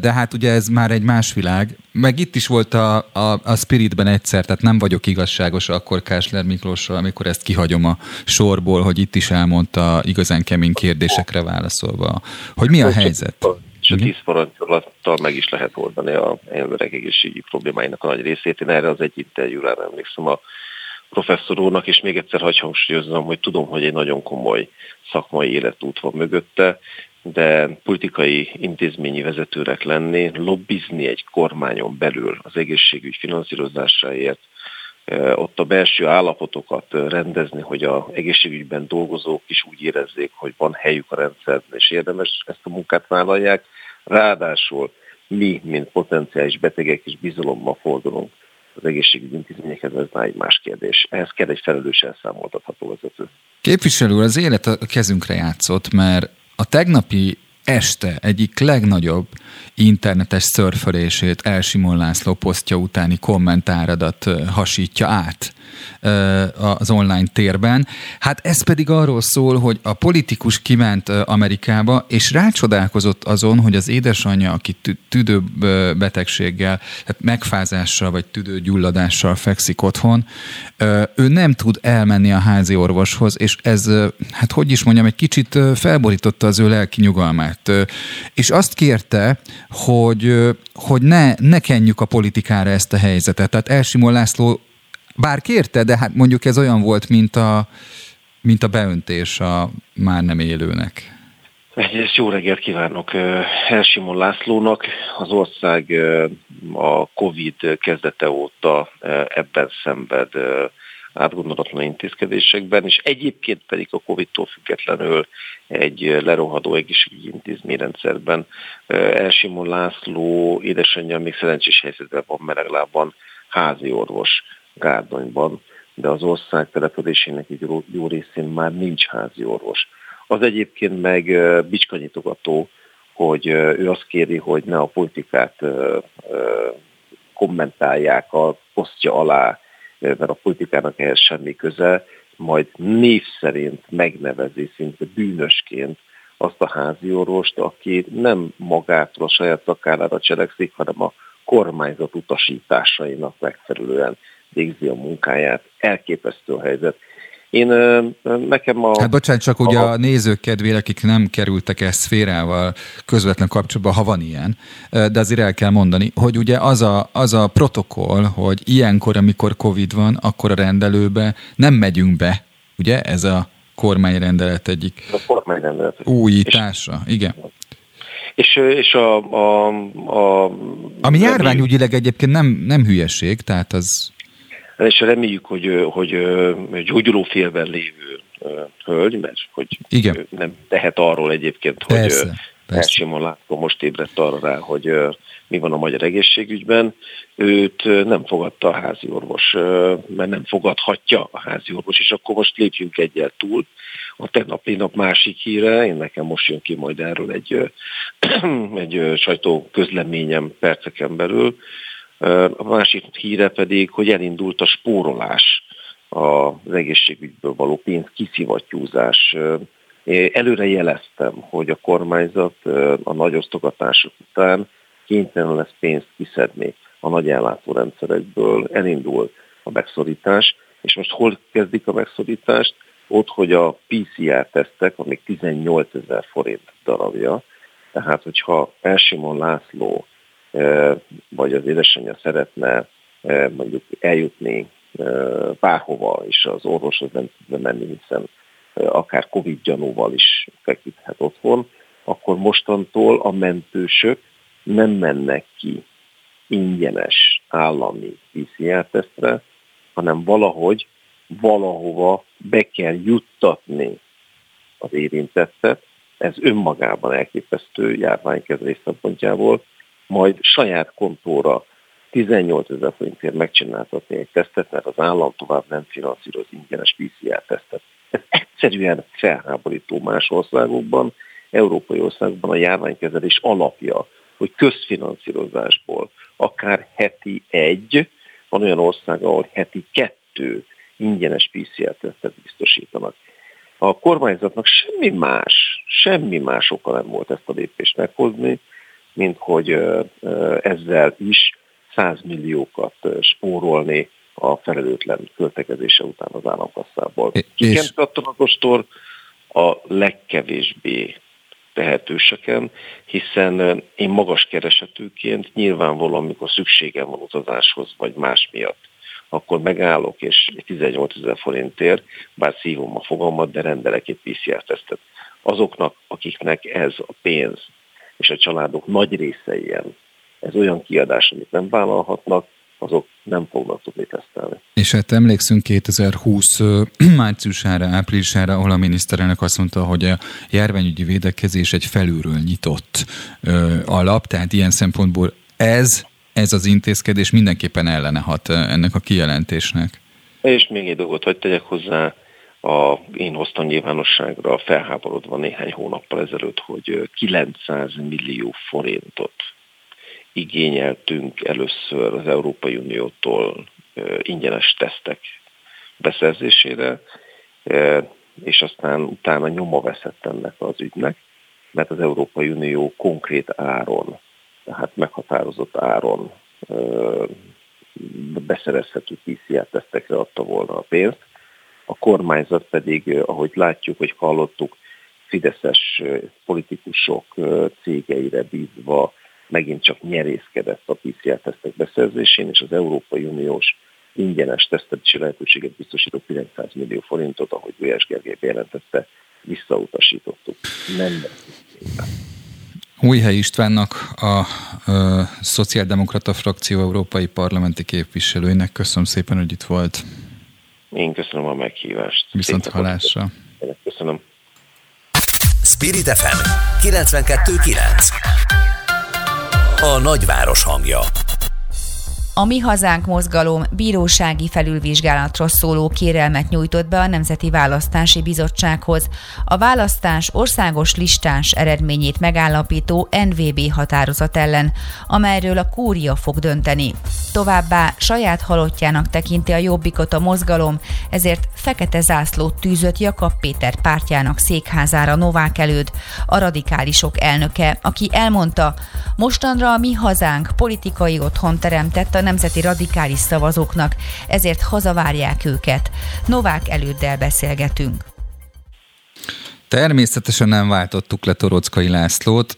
A: De hát ugye ez már egy más világ. Meg itt is volt a, a, a Spiritben egyszer, tehát nem vagyok igazságos akkor Kásler Miklósról, amikor ezt kihagyom a sorból, hogy itt is elmondta igazán kemény kérdésekre válaszolva, hogy mi a helyzet.
F: És a tíz parancsolattal meg is lehet oldani a emberek egészségügyi problémáinak a nagy részét. Én erre az egy interjúra emlékszem a professzor úrnak, és még egyszer hagy hangsúlyozom, hogy tudom, hogy egy nagyon komoly szakmai életút van mögötte, de politikai intézményi vezetőnek lenni, lobbizni egy kormányon belül az egészségügy finanszírozásáért, ott a belső állapotokat rendezni, hogy a egészségügyben dolgozók is úgy érezzék, hogy van helyük a rendszerben, és érdemes ezt a munkát vállalják. Ráadásul mi, mint potenciális betegek is bizalommal fordulunk az egészségügyi intézményekhez, ez már egy más kérdés. Ehhez kell egy felelős elszámoltatható vezető.
A: Képviselő, az élet a kezünkre játszott, mert a tegnapi este egyik legnagyobb internetes szörfölését Elsimon László posztja utáni kommentáradat hasítja át az online térben. Hát ez pedig arról szól, hogy a politikus kiment Amerikába, és rácsodálkozott azon, hogy az édesanyja, aki tüdőbetegséggel, tehát megfázással vagy tüdőgyulladással fekszik otthon, ő nem tud elmenni a házi orvoshoz, és ez, hát hogy is mondjam, egy kicsit felborította az ő lelki nyugalmát. És azt kérte, hogy, hogy ne, ne kenjük a politikára ezt a helyzetet. Tehát Elsimon László bár kérte, de hát mondjuk ez olyan volt, mint a, mint a beöntés a már nem élőnek.
F: Egyrészt jó reggelt kívánok Elsimon Lászlónak. Az ország a Covid kezdete óta ebben szenved átgondolatlan intézkedésekben, és egyébként pedig a Covid-tól függetlenül egy lerohadó egészségügyi intézményrendszerben. Elsimon László édesanyja még szerencsés helyzetben van Meleglában házi orvos Gárdonyban, de az ország telepedésének egy jó részén már nincs házi orvos. Az egyébként meg bicskanyitogató, hogy ő azt kéri, hogy ne a politikát kommentálják a posztja alá, mert a politikának ehhez semmi köze, majd név szerint megnevezi szinte bűnösként azt a házi orvost, aki nem magától a saját szakállára cselekszik, hanem a kormányzat utasításainak megfelelően végzi a munkáját. Elképesztő a helyzet. Én nekem a...
A: Hát bocsánat, csak ugye a, a nézők kedvére, akik nem kerültek ezt szférával közvetlen kapcsolatban, ha van ilyen, de azért el kell mondani, hogy ugye az a, az a protokoll, hogy ilyenkor, amikor Covid van, akkor a rendelőbe nem megyünk be, ugye? Ez a kormányrendelet egyik
F: a kormányrendelet.
A: újítása, igen.
F: És, és a, a, a...
A: Ami járványügyileg egyébként nem, nem hülyeség, tehát az
F: és reméljük, hogy, hogy gyógyulófélben lévő hölgy, mert hogy Igen. nem tehet arról egyébként, Persze. hogy Persze. Simon László most ébredt arra rá, hogy mi van a magyar egészségügyben. Őt nem fogadta a házi orvos, mert nem fogadhatja a házi orvos, és akkor most lépjünk egyel túl. A tegnapi nap másik híre, én nekem most jön ki majd erről egy, egy sajtó közleményem perceken belül, a másik híre pedig, hogy elindult a spórolás az egészségügyből való pénz kiszivattyúzás. Előre jeleztem, hogy a kormányzat a nagy osztogatások után kénytelen lesz pénzt kiszedni a nagy ellátórendszerekből, elindul a megszorítás, és most hol kezdik a megszorítást? Ott, hogy a PCR-tesztek, amik 18 ezer forint darabja, tehát hogyha Elsimon László vagy az édesanyja szeretne mondjuk eljutni bárhova, és az orvoshoz nem tudna menni, hiszen akár Covid gyanúval is feküdhet otthon, akkor mostantól a mentősök nem mennek ki ingyenes állami PCR-tesztre, hanem valahogy valahova be kell juttatni az érintettet, ez önmagában elképesztő járványkezelés szempontjából, majd saját kontóra 18 ezer forintért megcsináltatni egy tesztet, mert az állam tovább nem finanszíroz ingyenes PCR tesztet. Ez egyszerűen felháborító más országokban, európai országokban a járványkezelés alapja, hogy közfinanszírozásból akár heti egy, van olyan ország, ahol heti kettő ingyenes PCR-tesztet biztosítanak. A kormányzatnak semmi más, semmi más oka nem volt ezt a lépést meghozni, mint hogy ezzel is 100 milliókat spórolni a felelőtlen költekezése után az államkasszából. Igen, kattonatostor a legkevésbé tehetőseken, hiszen én magas keresetőként nyilvánvalóan, amikor szükségem van utazáshoz, vagy más miatt, akkor megállok, és 18 ezer forintért, bár szívom a fogalmat, de rendelek egy PCR-tesztet. Azoknak, akiknek ez a pénz, és a családok nagy része ilyen, ez olyan kiadás, amit nem vállalhatnak, azok nem fognak tudni tesztelni.
A: És hát emlékszünk 2020 márciusára, áprilisára, ahol a miniszterelnök azt mondta, hogy a járványügyi védekezés egy felülről nyitott ö, alap, tehát ilyen szempontból ez, ez az intézkedés mindenképpen ellene hat ennek a kijelentésnek.
F: És még egy dolgot, hogy tegyek hozzá, a, én hoztam nyilvánosságra felháborodva néhány hónappal ezelőtt, hogy 900 millió forintot igényeltünk először az Európai Uniótól ingyenes tesztek beszerzésére, és aztán utána nyoma veszett ennek az ügynek, mert az Európai Unió konkrét áron, tehát meghatározott áron beszerezhető PCR-tesztekre adta volna a pénzt. A kormányzat pedig, ahogy látjuk, hogy hallottuk, fideszes politikusok cégeire bízva megint csak nyerészkedett a PCR-tesztek beszerzésén, és az Európai Uniós ingyenes tesztelési lehetőséget biztosító 900 millió forintot, ahogy Gulyás Gergely bejelentette, visszautasítottuk. Nem
A: Újhely Istvánnak, a, a Szociáldemokrata frakció európai parlamenti képviselőinek köszönöm szépen, hogy itt volt.
F: Én köszönöm a meghívást.
A: Viszont Szép halásra.
F: Köszönöm.
B: Spirit FM 92.9 a nagyváros hangja.
C: A Mi Hazánk mozgalom bírósági felülvizsgálatról szóló kérelmet nyújtott be a Nemzeti Választási Bizottsághoz. A választás országos listás eredményét megállapító NVB határozat ellen, amelyről a kúria fog dönteni. Továbbá saját halottjának tekinti a jobbikot a mozgalom, ezért fekete zászlót tűzött Jakab Péter pártjának székházára Novák előd, a radikálisok elnöke, aki elmondta, mostanra a Mi Hazánk politikai otthon teremtett a nemzeti radikális szavazóknak, ezért hazavárják őket. Novák előddel beszélgetünk.
A: Természetesen nem váltottuk le Torockai Lászlót,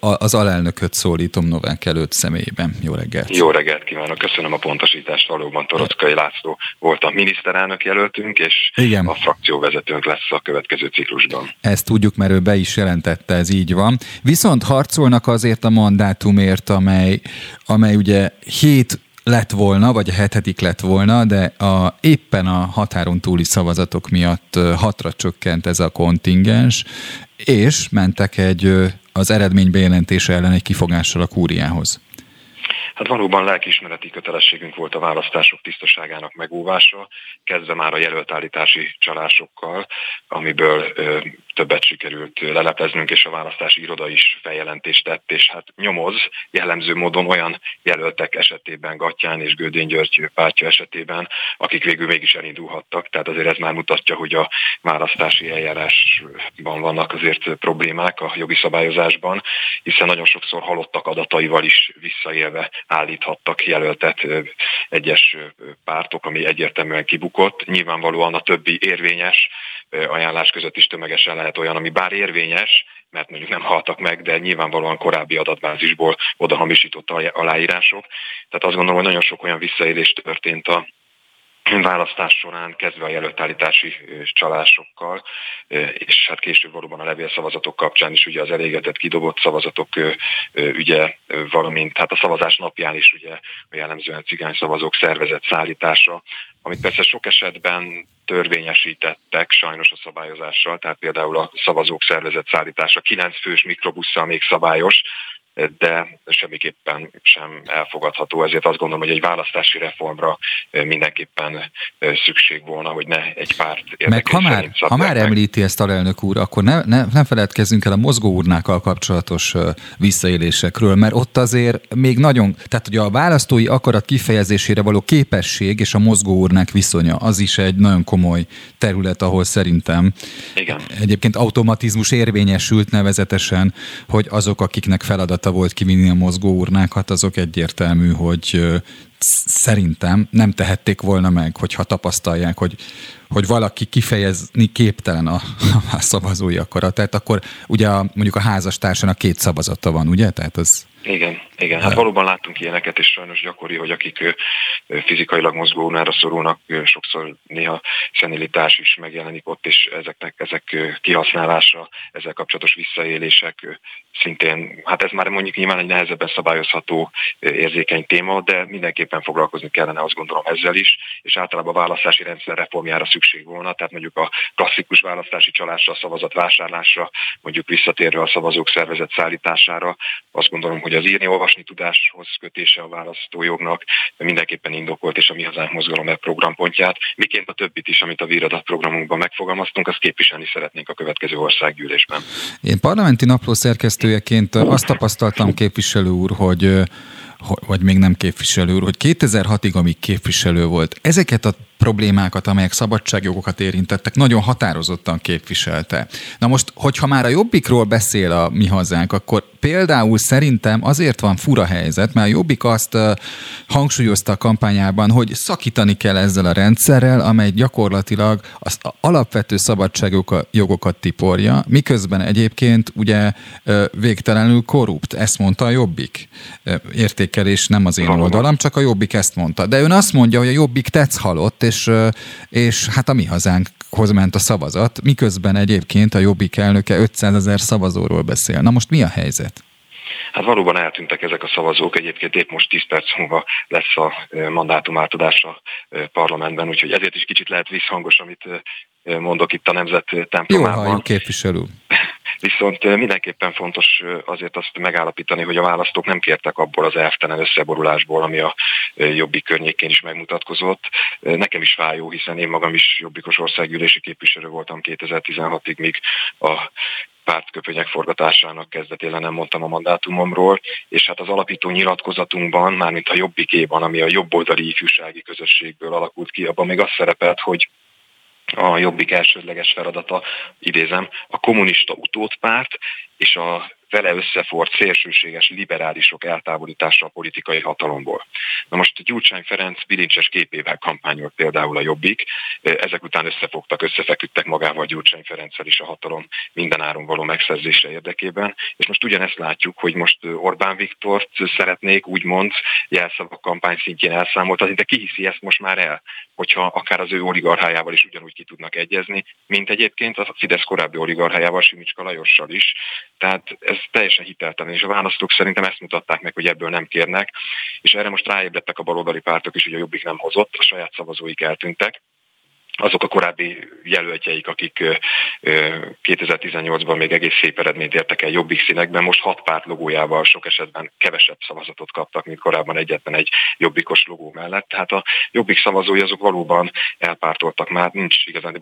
A: az alelnököt szólítom Novák előtt személyében. Jó reggelt!
G: Jó reggelt kívánok, köszönöm a pontosítást, valóban Torockai László volt a miniszterelnök jelöltünk, és Igen. a frakcióvezetőnk lesz a következő ciklusban.
A: Ezt tudjuk, mert ő be is jelentette, ez így van. Viszont harcolnak azért a mandátumért, amely, amely ugye hét lett volna, vagy a hetedik lett volna, de a, éppen a határon túli szavazatok miatt hatra csökkent ez a kontingens, és mentek egy az eredmény bejelentése ellen egy kifogással a kúriához.
G: Hát valóban lelkiismereti kötelességünk volt a választások tisztaságának megóvása, kezdve már a jelöltállítási csalásokkal, amiből ö, többet sikerült lelepeznünk, és a választási iroda is feljelentést tett, és hát nyomoz jellemző módon olyan jelöltek esetében, Gattyán és Gődény György pártja esetében, akik végül mégis elindulhattak. Tehát azért ez már mutatja, hogy a választási eljárásban vannak azért problémák a jogi szabályozásban, hiszen nagyon sokszor halottak adataival is visszaélve állíthattak jelöltet egyes pártok, ami egyértelműen kibukott. Nyilvánvalóan a többi érvényes ajánlás között is tömegesen lehet olyan, ami bár érvényes, mert mondjuk nem haltak meg, de nyilvánvalóan korábbi adatbázisból oda hamisított aláírások. Tehát azt gondolom, hogy nagyon sok olyan visszaélés történt a választás során kezdve a jelöltállítási csalásokkal, és hát később valóban a levélszavazatok kapcsán is ugye az elégetett kidobott szavazatok ügye, valamint hát a szavazás napján is ugye jellemzően cigány szavazók szervezett szállítása, amit persze sok esetben törvényesítettek sajnos a szabályozással, tehát például a szavazók szervezett szállítása 9 fős mikrobusszal még szabályos, de semmiképpen sem elfogadható. Ezért azt gondolom, hogy egy választási reformra mindenképpen szükség volna, hogy ne egy párt
A: Meg ha már, ha már említi ezt a elnök úr, akkor ne, ne, ne feledkezzünk el a mozgóurnákkal kapcsolatos visszaélésekről, mert ott azért még nagyon, tehát ugye a választói akarat kifejezésére való képesség és a mozgóurnák viszonya, az is egy nagyon komoly terület, ahol szerintem
G: Igen.
A: egyébként automatizmus érvényesült nevezetesen, hogy azok, akiknek feladat feladata volt kivinni a mozgó urnákat, azok egyértelmű, hogy szerintem nem tehették volna meg, hogyha tapasztalják, hogy, hogy valaki kifejezni képtelen a, a szavazói akaratát, akkor ugye a, mondjuk a házastársának két szavazata van, ugye? Tehát az
G: igen, igen. Hát valóban láttunk ilyeneket, és sajnos gyakori, hogy akik fizikailag mozgónára szorulnak, sokszor néha szenilitás is megjelenik ott, és ezeknek, ezek kihasználása, ezzel kapcsolatos visszaélések szintén, hát ez már mondjuk nyilván egy nehezebben szabályozható érzékeny téma, de mindenképpen foglalkozni kellene, azt gondolom ezzel is, és általában a választási rendszer reformjára szükség volna, tehát mondjuk a klasszikus választási csalásra, a szavazat vásárlásra, mondjuk visszatérve a szavazók szervezet szállítására, azt gondolom, hogy hogy az írni-olvasni tudáshoz kötése a választójognak mindenképpen indokolt, és a Mi Hazánk Mozgalom e programpontját, miként a többit is, amit a víradat programunkban megfogalmaztunk, azt képviselni szeretnénk a következő országgyűlésben.
A: Én parlamenti napló szerkesztőjeként azt tapasztaltam, képviselő úr, hogy vagy még nem képviselő úr, hogy 2006-ig, amíg képviselő volt, ezeket a problémákat, amelyek szabadságjogokat érintettek, nagyon határozottan képviselte. Na most, hogyha már a jobbikról beszél a mi hazánk, akkor például szerintem azért van fura helyzet, mert a jobbik azt hangsúlyozta a kampányában, hogy szakítani kell ezzel a rendszerrel, amely gyakorlatilag az alapvető szabadságjogokat tiporja, miközben egyébként ugye végtelenül korrupt. Ezt mondta a jobbik. Értékelés nem az én oldalam, csak a jobbik ezt mondta. De ön azt mondja, hogy a jobbik tetsz halott, és, és hát a mi hazánkhoz ment a szavazat, miközben egyébként a Jobbik elnöke 500 ezer szavazóról beszél. Na most mi a helyzet?
G: Hát valóban eltűntek ezek a szavazók, egyébként épp most 10 perc múlva lesz a mandátum átadása parlamentben, úgyhogy ezért is kicsit lehet visszhangos, amit mondok itt a Nemzet templomában.
A: Jó halljuk, képviselő.
G: Viszont mindenképpen fontos azért azt megállapítani, hogy a választók nem kértek abból az elvtelen összeborulásból, ami a jobbik környékén is megmutatkozott. Nekem is fájó, hiszen én magam is jobbikos országgyűlési képviselő voltam 2016-ig, míg a pártköpönyek forgatásának kezdetén nem mondtam a mandátumomról, és hát az alapító nyilatkozatunkban, mármint a jobbikéban, ami a jobboldali ifjúsági közösségből alakult ki, abban még az szerepelt, hogy a jobbik elsődleges feladata, idézem, a kommunista utódpárt és a vele összefort szélsőséges liberálisok eltávolítása a politikai hatalomból. Na most Gyurcsány Ferenc bilincses képével kampányolt például a Jobbik, ezek után összefogtak, összefeküdtek magával Gyurcsány Ferenccel is a hatalom mindenáron való megszerzése érdekében, és most ugyanezt látjuk, hogy most Orbán Viktort szeretnék úgymond jelszavak kampány szintjén elszámoltatni, de ki hiszi ezt most már el, hogyha akár az ő oligarchájával is ugyanúgy ki tudnak egyezni, mint egyébként a Fidesz korábbi oligarchájával, Simicska Lajossal is. Tehát ez teljesen hiteltelen, és a választók szerintem ezt mutatták meg, hogy ebből nem kérnek, és erre most ráébredtek a baloldali pártok is, hogy a Jobbik nem hozott, a saját szavazóik eltűntek, azok a korábbi jelöltjeik, akik 2018-ban még egész szép eredményt értek el jobbik színekben, most hat párt logójával sok esetben kevesebb szavazatot kaptak, mint korábban egyetlen egy jobbikos logó mellett. Tehát a jobbik szavazói azok valóban elpártoltak már, nincs igazán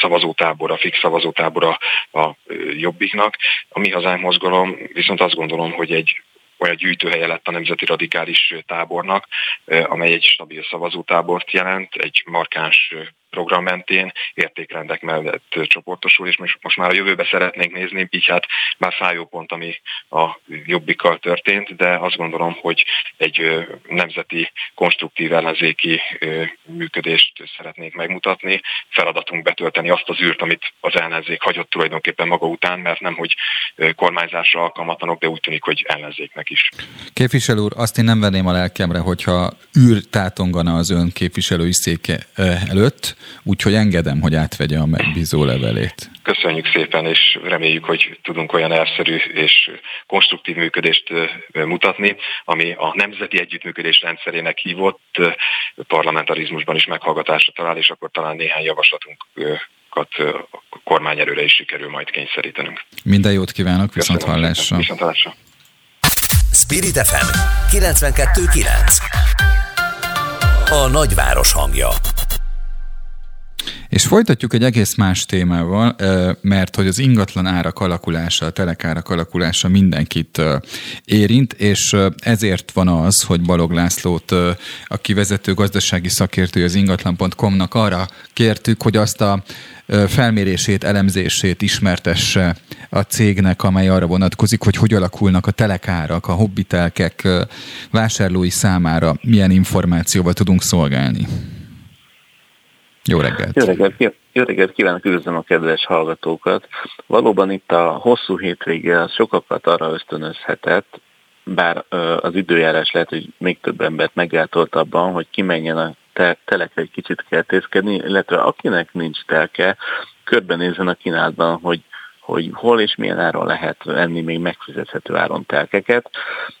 G: szavazótábora, fix szavazótábora a jobbiknak. A mi hazánk mozgalom viszont azt gondolom, hogy egy olyan gyűjtőhelye lett a Nemzeti Radikális Tábornak, amely egy stabil szavazótábort jelent, egy markáns program mentén értékrendek mellett csoportosul, és most már a jövőbe szeretnénk nézni, így hát már fájó pont, ami a jobbikkal történt, de azt gondolom, hogy egy nemzeti konstruktív ellenzéki működést szeretnénk megmutatni. Feladatunk betölteni azt az űrt, amit az ellenzék hagyott tulajdonképpen maga után, mert nem, hogy kormányzásra alkalmatlanok, de úgy tűnik, hogy ellenzéknek is.
A: Képviselő úr, azt én nem venném a lelkemre, hogyha űr tátongana az ön képviselői széke előtt, úgyhogy engedem, hogy átvegye a megbízó levelét.
G: Köszönjük szépen, és reméljük, hogy tudunk olyan elszerű és konstruktív működést mutatni, ami a nemzeti együttműködés rendszerének hívott parlamentarizmusban is meghallgatásra talál, és akkor talán néhány javaslatunkat kormányerőre is sikerül majd kényszerítenünk.
A: Minden jót kívánok, viszont hallásra.
G: Viszont hallásra.
B: Spirit FM 92.9 A nagyváros hangja
A: és folytatjuk egy egész más témával, mert hogy az ingatlan árak alakulása, a telekárak alakulása mindenkit érint, és ezért van az, hogy Balog Lászlót, a kivezető gazdasági szakértője az ingatlan.com-nak arra kértük, hogy azt a felmérését, elemzését ismertesse a cégnek, amely arra vonatkozik, hogy hogy alakulnak a telekárak, a hobbitelkek vásárlói számára, milyen információval tudunk szolgálni. Jó reggelt!
H: Jó reggelt, jó reggelt kívánok, üdvözlöm a kedves hallgatókat. Valóban itt a hosszú hétvége sokakat arra ösztönözhetett, bár az időjárás lehet, hogy még több embert megáltolt abban, hogy kimenjen a telekre egy kicsit kertészkedni, illetve akinek nincs telke, körbenézzen a kínálatban, hogy hogy hol és milyen áron lehet venni még megfizethető áron telkeket,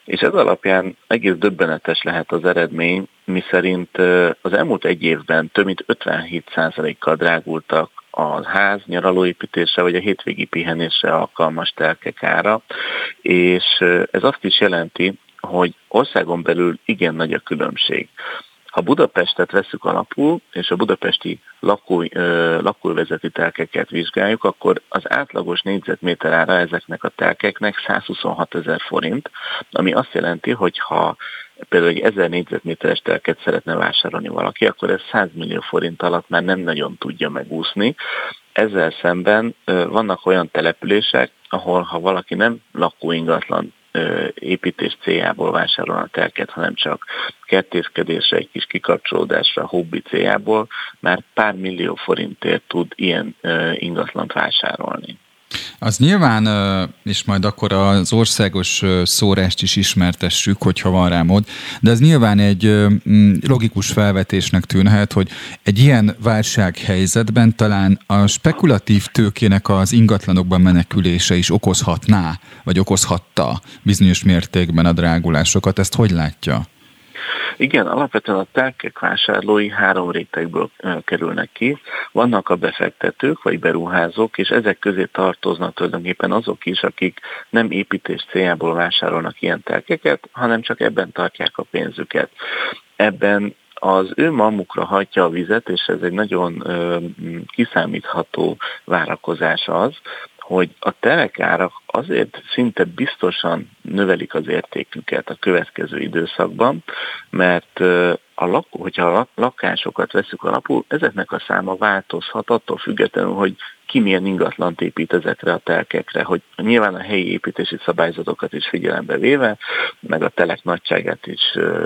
H: és ez alapján egész döbbenetes lehet az eredmény, miszerint az elmúlt egy évben több mint 57%-kal drágultak a ház nyaralóépítése vagy a hétvégi pihenésre alkalmas telkek ára, és ez azt is jelenti, hogy országon belül igen nagy a különbség. Ha Budapestet veszük alapul, és a budapesti lakó, lakóvezeti telkeket vizsgáljuk, akkor az átlagos négyzetméter ára ezeknek a telkeknek 126 ezer forint, ami azt jelenti, hogy ha például egy 1000 négyzetméteres telket szeretne vásárolni valaki, akkor ez 100 millió forint alatt már nem nagyon tudja megúszni. Ezzel szemben vannak olyan települések, ahol ha valaki nem lakóingatlan építés céljából vásárolna telket, hanem csak kertészkedésre, egy kis kikapcsolódásra, hobbi céljából, már pár millió forintért tud ilyen ingatlant vásárolni.
A: Az nyilván, és majd akkor az országos szórást is ismertessük, hogyha van rá mód, de az nyilván egy logikus felvetésnek tűnhet, hogy egy ilyen válsághelyzetben talán a spekulatív tőkének az ingatlanokban menekülése is okozhatná, vagy okozhatta bizonyos mértékben a drágulásokat. Ezt hogy látja?
H: Igen, alapvetően a telkek vásárlói három rétegből kerülnek ki. Vannak a befektetők vagy beruházók, és ezek közé tartoznak tulajdonképpen azok is, akik nem építés céljából vásárolnak ilyen telkeket, hanem csak ebben tartják a pénzüket. Ebben az ő mamukra hagyja a vizet, és ez egy nagyon ö, kiszámítható várakozás az, hogy a telekárak azért szinte biztosan növelik az értéküket a következő időszakban, mert a lakó, hogyha a lakásokat veszük alapul, ezeknek a száma változhat attól függetlenül, hogy ki milyen ingatlant épít ezekre a telkekre, hogy nyilván a helyi építési szabályzatokat is figyelembe véve, meg a telek nagyságát is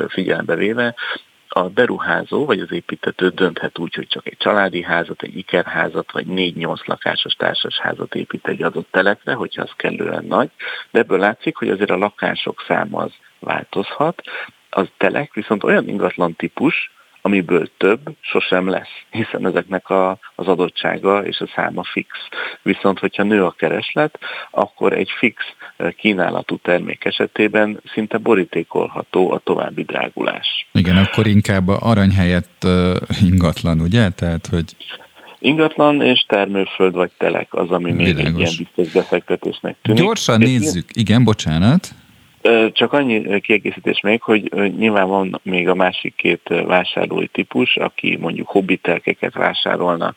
H: figyelembe véve, a beruházó vagy az építető dönthet úgy, hogy csak egy családi házat, egy ikerházat vagy négy-nyolc lakásos társasházat épít egy adott telekre, hogyha az kellően nagy, de ebből látszik, hogy azért a lakások száma az változhat, az telek viszont olyan ingatlan típus, amiből több sosem lesz, hiszen ezeknek a, az adottsága és a száma fix. Viszont, hogyha nő a kereslet, akkor egy fix eh, kínálatú termék esetében szinte borítékolható a további drágulás.
A: Igen, akkor inkább arany helyett uh, ingatlan, ugye? Tehát, hogy
H: Ingatlan és termőföld vagy telek az, ami még egy ilyen biztos befektetésnek tűnik.
A: Gyorsan nézzük, igen, bocsánat.
H: Csak annyi kiegészítés még, hogy nyilván van még a másik két vásárlói típus, aki mondjuk hobbitelkeket vásárolna.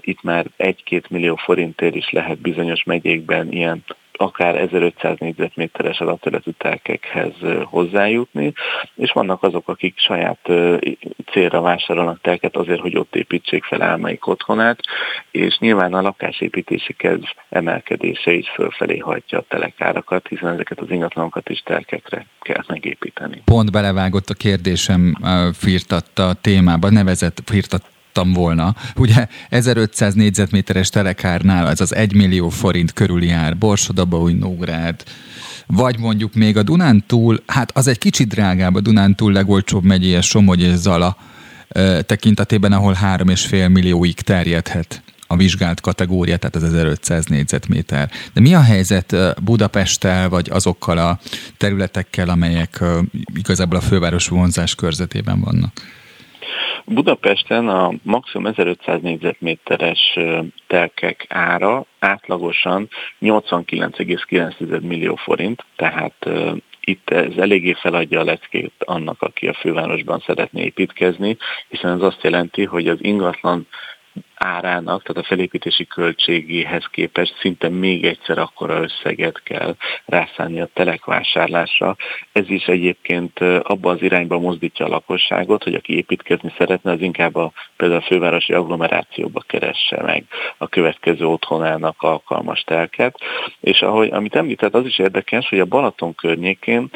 H: Itt már egy-két millió forintért is lehet bizonyos megyékben ilyen akár 1500 négyzetméteres alapterületű telkekhez hozzájutni, és vannak azok, akik saját célra vásárolnak telket azért, hogy ott építsék fel álmaik otthonát, és nyilván a lakásépítési kedv emelkedése is fölfelé hajtja a telekárakat, hiszen ezeket az ingatlanokat is telkekre kell megépíteni.
A: Pont belevágott a kérdésem, firtatta a témába, nevezett, firtat láttam volna. Ugye 1500 négyzetméteres telekárnál az az 1 millió forint körül jár, Borsodaba, Nógrád, vagy mondjuk még a Dunántúl, hát az egy kicsit drágább, a Dunántúl legolcsóbb megyéje Somogy és Zala tekintetében, ahol 3,5 millióig terjedhet a vizsgált kategória, tehát az 1500 négyzetméter. De mi a helyzet Budapesttel, vagy azokkal a területekkel, amelyek igazából a főváros vonzás körzetében vannak?
H: Budapesten a maximum 1500 négyzetméteres telkek ára átlagosan 89,9 millió forint, tehát itt ez eléggé feladja a leckét annak, aki a fővárosban szeretné építkezni, hiszen ez azt jelenti, hogy az ingatlan árának, tehát a felépítési költségéhez képest szinte még egyszer akkora összeget kell rászállni a telekvásárlásra. Ez is egyébként abba az irányba mozdítja a lakosságot, hogy aki építkezni szeretne, az inkább a, például a fővárosi agglomerációba keresse meg a következő otthonának alkalmas telket. És ahogy, amit említett, az is érdekes, hogy a Balaton környékén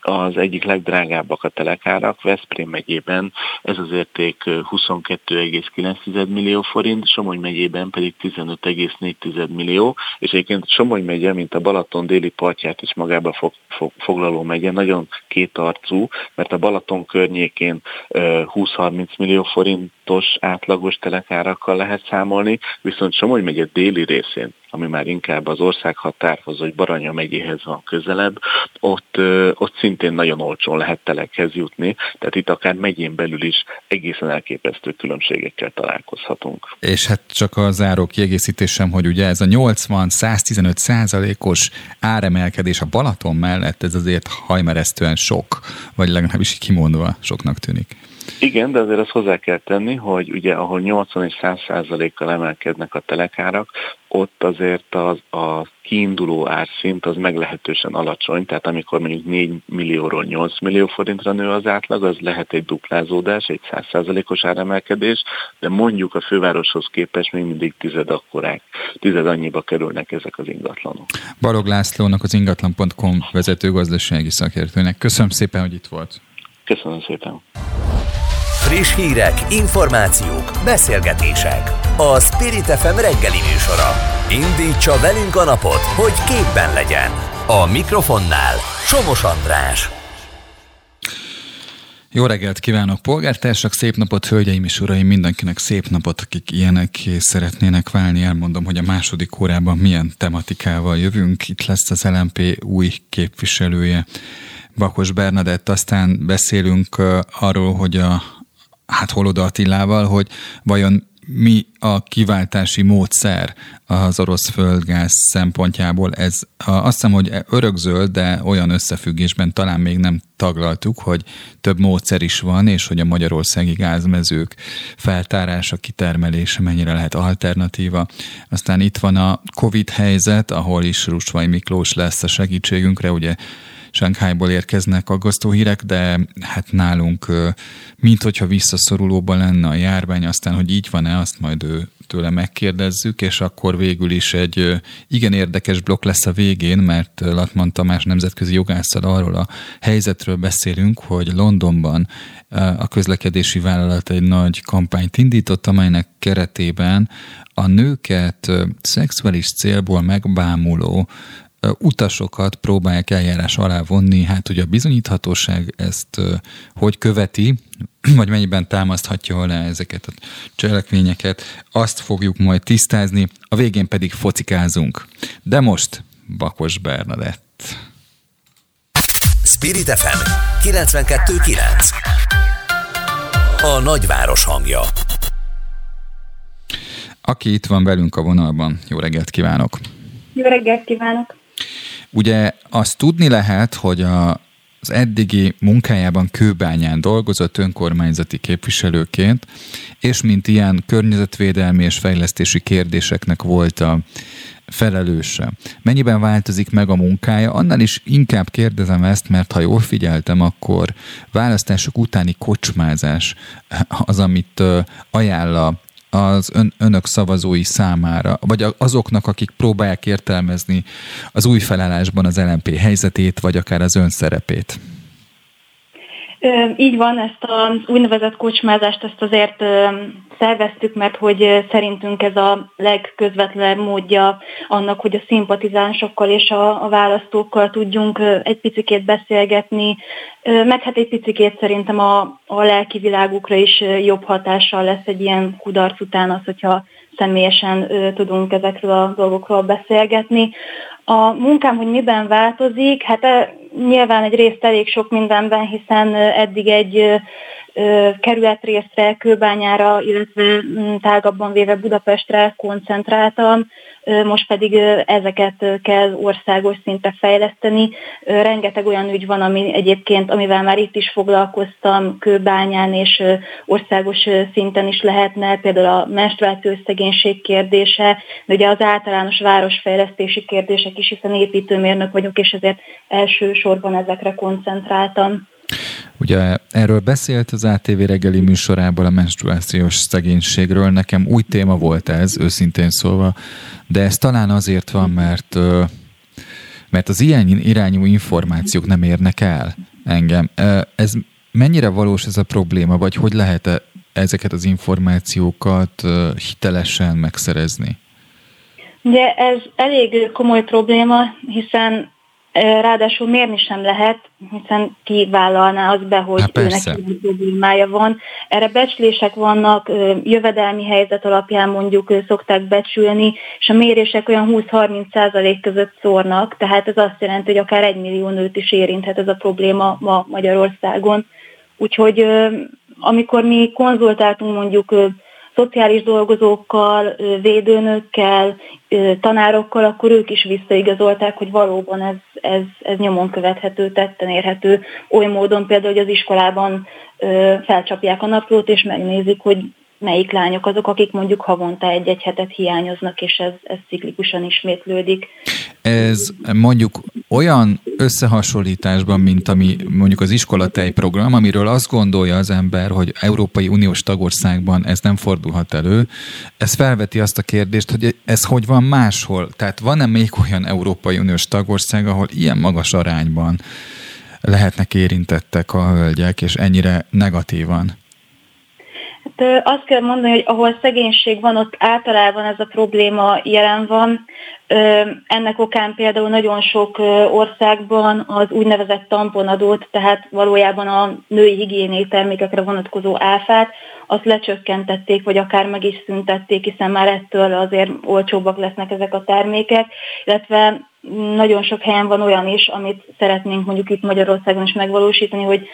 H: az egyik legdrágábbak a telekárak, Veszprém megyében ez az érték 22,9 9,9 millió forint, Somogy megyében pedig 15,4 millió, és egyébként Somogy megye, mint a Balaton déli partját is magába fog, fog, foglaló megye, nagyon kétarcú, mert a Balaton környékén 20-30 millió forintos átlagos telekárakkal lehet számolni, viszont Somogy megye déli részén ami már inkább az országhatárhoz, vagy Baranya megyéhez van közelebb, ott, ott szintén nagyon olcsón lehet telekhez jutni, tehát itt akár megyén belül is egészen elképesztő különbségekkel találkozhatunk.
A: És hát csak a záró kiegészítésem, hogy ugye ez a 80-115 százalékos áremelkedés a Balaton mellett, ez azért hajmeresztően sok, vagy legalábbis kimondva soknak tűnik.
H: Igen, de azért azt hozzá kell tenni, hogy ugye ahol 80 és 100 százalékkal emelkednek a telekárak, ott azért az, a kiinduló árszint az meglehetősen alacsony, tehát amikor mondjuk 4 millióról 8 millió forintra nő az átlag, az lehet egy duplázódás, egy 100 százalékos áremelkedés, de mondjuk a fővároshoz képest még mindig tized akkorák, tized annyiba kerülnek ezek az ingatlanok.
A: Balog Lászlónak az ingatlan.com vezető gazdasági szakértőnek. Köszönöm szépen, hogy itt volt.
H: Köszönöm szépen.
B: Friss hírek, információk, beszélgetések. A Spirit FM reggeli műsora. Indítsa velünk a napot, hogy képben legyen. A mikrofonnál Somos András.
A: Jó reggelt kívánok, polgártársak! Szép napot, hölgyeim és uraim! Mindenkinek szép napot, akik ilyenek szeretnének válni. Elmondom, hogy a második órában milyen tematikával jövünk. Itt lesz az LMP új képviselője, Bakos Bernadett. Aztán beszélünk arról, hogy a hát Holoda Attilával, hogy vajon mi a kiváltási módszer az orosz földgáz szempontjából. Ez azt hiszem, hogy örökzöld, de olyan összefüggésben talán még nem taglaltuk, hogy több módszer is van, és hogy a magyarországi gázmezők feltárása, kitermelése mennyire lehet alternatíva. Aztán itt van a Covid helyzet, ahol is Rusvai Miklós lesz a segítségünkre, ugye Sánkhájból érkeznek aggasztó hírek, de hát nálunk mint hogyha visszaszorulóban lenne a járvány, aztán, hogy így van-e, azt majd ő tőle megkérdezzük, és akkor végül is egy igen érdekes blokk lesz a végén, mert Latman Tamás nemzetközi jogásszal arról a helyzetről beszélünk, hogy Londonban a közlekedési vállalat egy nagy kampányt indított, amelynek keretében a nőket szexuális célból megbámuló utasokat próbálják eljárás alá vonni, hát ugye a bizonyíthatóság ezt hogy követi, vagy mennyiben támaszthatja alá ezeket a cselekvényeket, azt fogjuk majd tisztázni, a végén pedig focikázunk. De most Bakos Bernadett.
B: Spirit FM 92.9 A nagyváros hangja
A: Aki itt van velünk a vonalban, jó reggelt kívánok!
I: Jó reggelt kívánok!
A: Ugye azt tudni lehet, hogy a az eddigi munkájában Kőbányán dolgozott önkormányzati képviselőként, és mint ilyen környezetvédelmi és fejlesztési kérdéseknek volt a felelőse. Mennyiben változik meg a munkája? Annál is inkább kérdezem ezt, mert ha jól figyeltem, akkor választások utáni kocsmázás az, amit ajánl az ön, önök szavazói számára, vagy azoknak, akik próbálják értelmezni az új felállásban az LNP helyzetét, vagy akár az ön szerepét?
I: Így van, ezt az úgynevezett kocsmázást ezt azért szerveztük, mert hogy szerintünk ez a legközvetlenebb módja annak, hogy a szimpatizánsokkal és a, választókkal tudjunk egy picikét beszélgetni, meg hát egy picikét szerintem a, a lelki világukra is jobb hatással lesz egy ilyen kudarc után az, hogyha személyesen tudunk ezekről a dolgokról beszélgetni. A munkám, hogy miben változik, hát nyilván egy részt elég sok mindenben, hiszen eddig egy kerületrészre, Kőbányára, illetve mm, tágabban véve Budapestre koncentráltam, most pedig ezeket kell országos szinte fejleszteni. Rengeteg olyan ügy van, ami egyébként, amivel már itt is foglalkoztam, Kőbányán és országos szinten is lehetne, például a menstruációs szegénység kérdése, de ugye az általános városfejlesztési kérdések is, hiszen építőmérnök vagyok, és ezért elsősorban ezekre koncentráltam.
A: Ugye erről beszélt az ATV reggeli műsorában a menstruációs szegénységről. Nekem új téma volt ez, őszintén szólva, de ez talán azért van, mert mert az ilyen irányú információk nem érnek el engem. Ez mennyire valós ez a probléma, vagy hogy lehet -e ezeket az információkat hitelesen megszerezni?
I: Ugye ez elég komoly probléma, hiszen Ráadásul mérni sem lehet, hiszen ki vállalná az be, hogy hát őnek problémája van. Erre becslések vannak, jövedelmi helyzet alapján mondjuk szokták becsülni, és a mérések olyan 20-30 százalék között szórnak, tehát ez azt jelenti, hogy akár egy millió nőt is érinthet ez a probléma ma Magyarországon. Úgyhogy amikor mi konzultáltunk mondjuk szociális dolgozókkal, védőnökkel, tanárokkal, akkor ők is visszaigazolták, hogy valóban ez, ez, ez nyomon követhető, tetten érhető, oly módon például, hogy az iskolában felcsapják a naplót, és megnézik, hogy melyik lányok azok, akik mondjuk havonta egy-egy hetet hiányoznak, és ez, ez ciklikusan ismétlődik.
A: Ez mondjuk olyan összehasonlításban, mint ami mondjuk az iskolatej program, amiről azt gondolja az ember, hogy Európai Uniós tagországban ez nem fordulhat elő, ez felveti azt a kérdést, hogy ez hogy van máshol? Tehát van-e még olyan Európai Uniós tagország, ahol ilyen magas arányban lehetnek érintettek a hölgyek, és ennyire negatívan?
I: Hát azt kell mondani, hogy ahol szegénység van, ott általában ez a probléma jelen van. Ennek okán például nagyon sok országban az úgynevezett tamponadót, tehát valójában a női higiéniai termékekre vonatkozó áfát, azt lecsökkentették, vagy akár meg is szüntették, hiszen már ettől azért olcsóbbak lesznek ezek a termékek, illetve nagyon sok helyen van olyan is, amit szeretnénk mondjuk itt Magyarországon is megvalósítani, hogy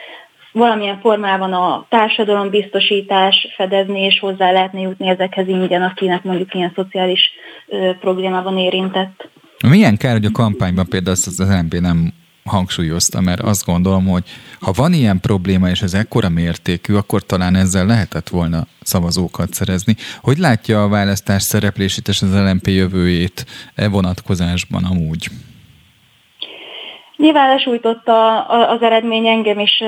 I: valamilyen formában a társadalombiztosítás fedezni és hozzá lehetne jutni ezekhez ingyen, akinek mondjuk ilyen szociális ö, problémában érintett.
A: Milyen kár, hogy a kampányban például azt az MP nem hangsúlyozta, mert azt gondolom, hogy ha van ilyen probléma, és ez ekkora mértékű, akkor talán ezzel lehetett volna szavazókat szerezni. Hogy látja a választás szereplését és az LMP jövőjét e vonatkozásban amúgy?
I: Nyilván lesújtotta az eredmény engem is,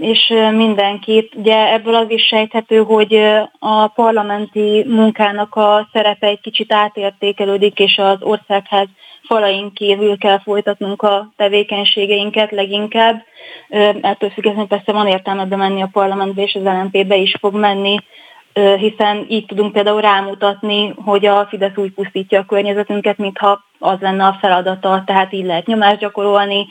I: és mindenkit. Ugye ebből az is sejthető, hogy a parlamenti munkának a szerepe egy kicsit átértékelődik, és az országház falain kívül kell folytatnunk a tevékenységeinket leginkább. Ettől függetlenül persze van értelme bemenni a parlamentbe, és az LNP-be is fog menni hiszen így tudunk például rámutatni, hogy a Fidesz úgy pusztítja a környezetünket, mintha az lenne a feladata, tehát így lehet nyomást gyakorolni,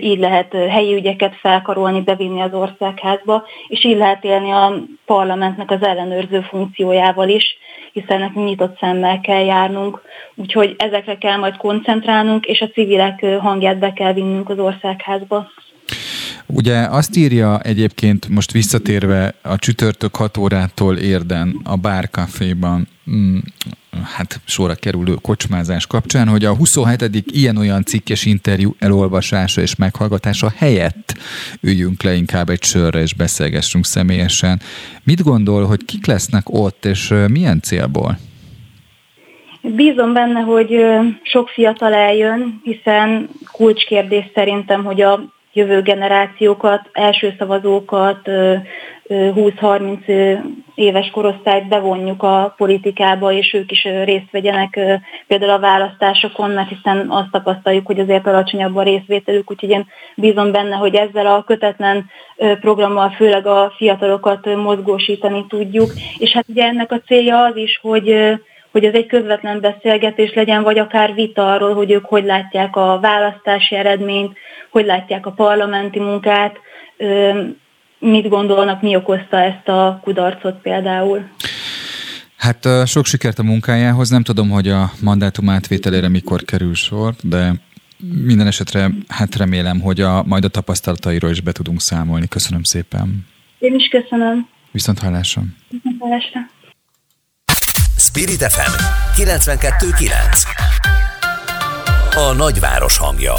I: így lehet helyi ügyeket felkarolni, bevinni az országházba, és így lehet élni a parlamentnek az ellenőrző funkciójával is, hiszen nekünk nyitott szemmel kell járnunk, úgyhogy ezekre kell majd koncentrálnunk, és a civilek hangját be kell vinnünk az országházba.
A: Ugye azt írja egyébként most visszatérve a csütörtök 6 órától érden a bárkaféban mm, hát sorra kerülő kocsmázás kapcsán, hogy a 27. ilyen-olyan cikkes interjú elolvasása és meghallgatása helyett üljünk le inkább egy sörre és beszélgessünk személyesen. Mit gondol, hogy kik lesznek ott, és milyen célból?
I: Bízom benne, hogy sok fiatal eljön, hiszen kulcskérdés szerintem, hogy a jövő generációkat, első szavazókat, 20-30 éves korosztályt bevonjuk a politikába, és ők is részt vegyenek például a választásokon, mert hiszen azt tapasztaljuk, hogy azért alacsonyabb a részvételük, úgyhogy én bízom benne, hogy ezzel a kötetlen programmal főleg a fiatalokat mozgósítani tudjuk, és hát ugye ennek a célja az is, hogy hogy ez egy közvetlen beszélgetés legyen, vagy akár vita arról, hogy ők hogy látják a választási eredményt, hogy látják a parlamenti munkát, mit gondolnak, mi okozta ezt a kudarcot például.
A: Hát sok sikert a munkájához. Nem tudom, hogy a mandátum átvételére mikor kerül sor, de minden esetre hát remélem, hogy a, majd a tapasztalatairól is be tudunk számolni. Köszönöm szépen.
I: Én is köszönöm.
A: Viszont hallásra.
I: Viszont hallásra.
B: Spirit FM 92.9 A nagyváros hangja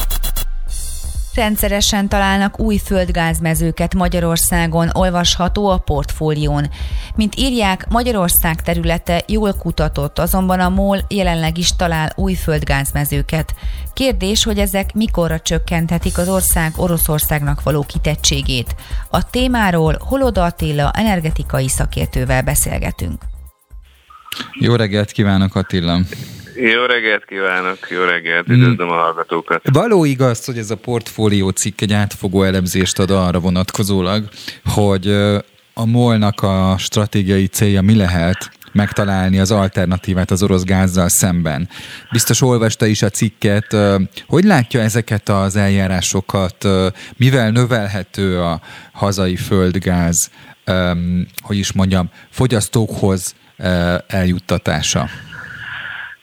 C: Rendszeresen találnak új földgázmezőket Magyarországon, olvasható a portfólión. Mint írják, Magyarország területe jól kutatott, azonban a MOL jelenleg is talál új földgázmezőket. Kérdés, hogy ezek mikorra csökkenthetik az ország Oroszországnak való kitettségét. A témáról Holoda Attila energetikai szakértővel beszélgetünk.
A: Jó reggelt kívánok Attila!
J: Jó reggelt kívánok, jó reggelt, üdvözlöm a hallgatókat.
A: Való igaz, hogy ez a portfólió cikk egy átfogó elemzést ad arra vonatkozólag, hogy a molnak a stratégiai célja mi lehet, megtalálni az alternatívát az orosz gázzal szemben. Biztos olvasta is a cikket. Hogy látja ezeket az eljárásokat? Mivel növelhető a hazai földgáz, hogy is mondjam, fogyasztókhoz eljuttatása?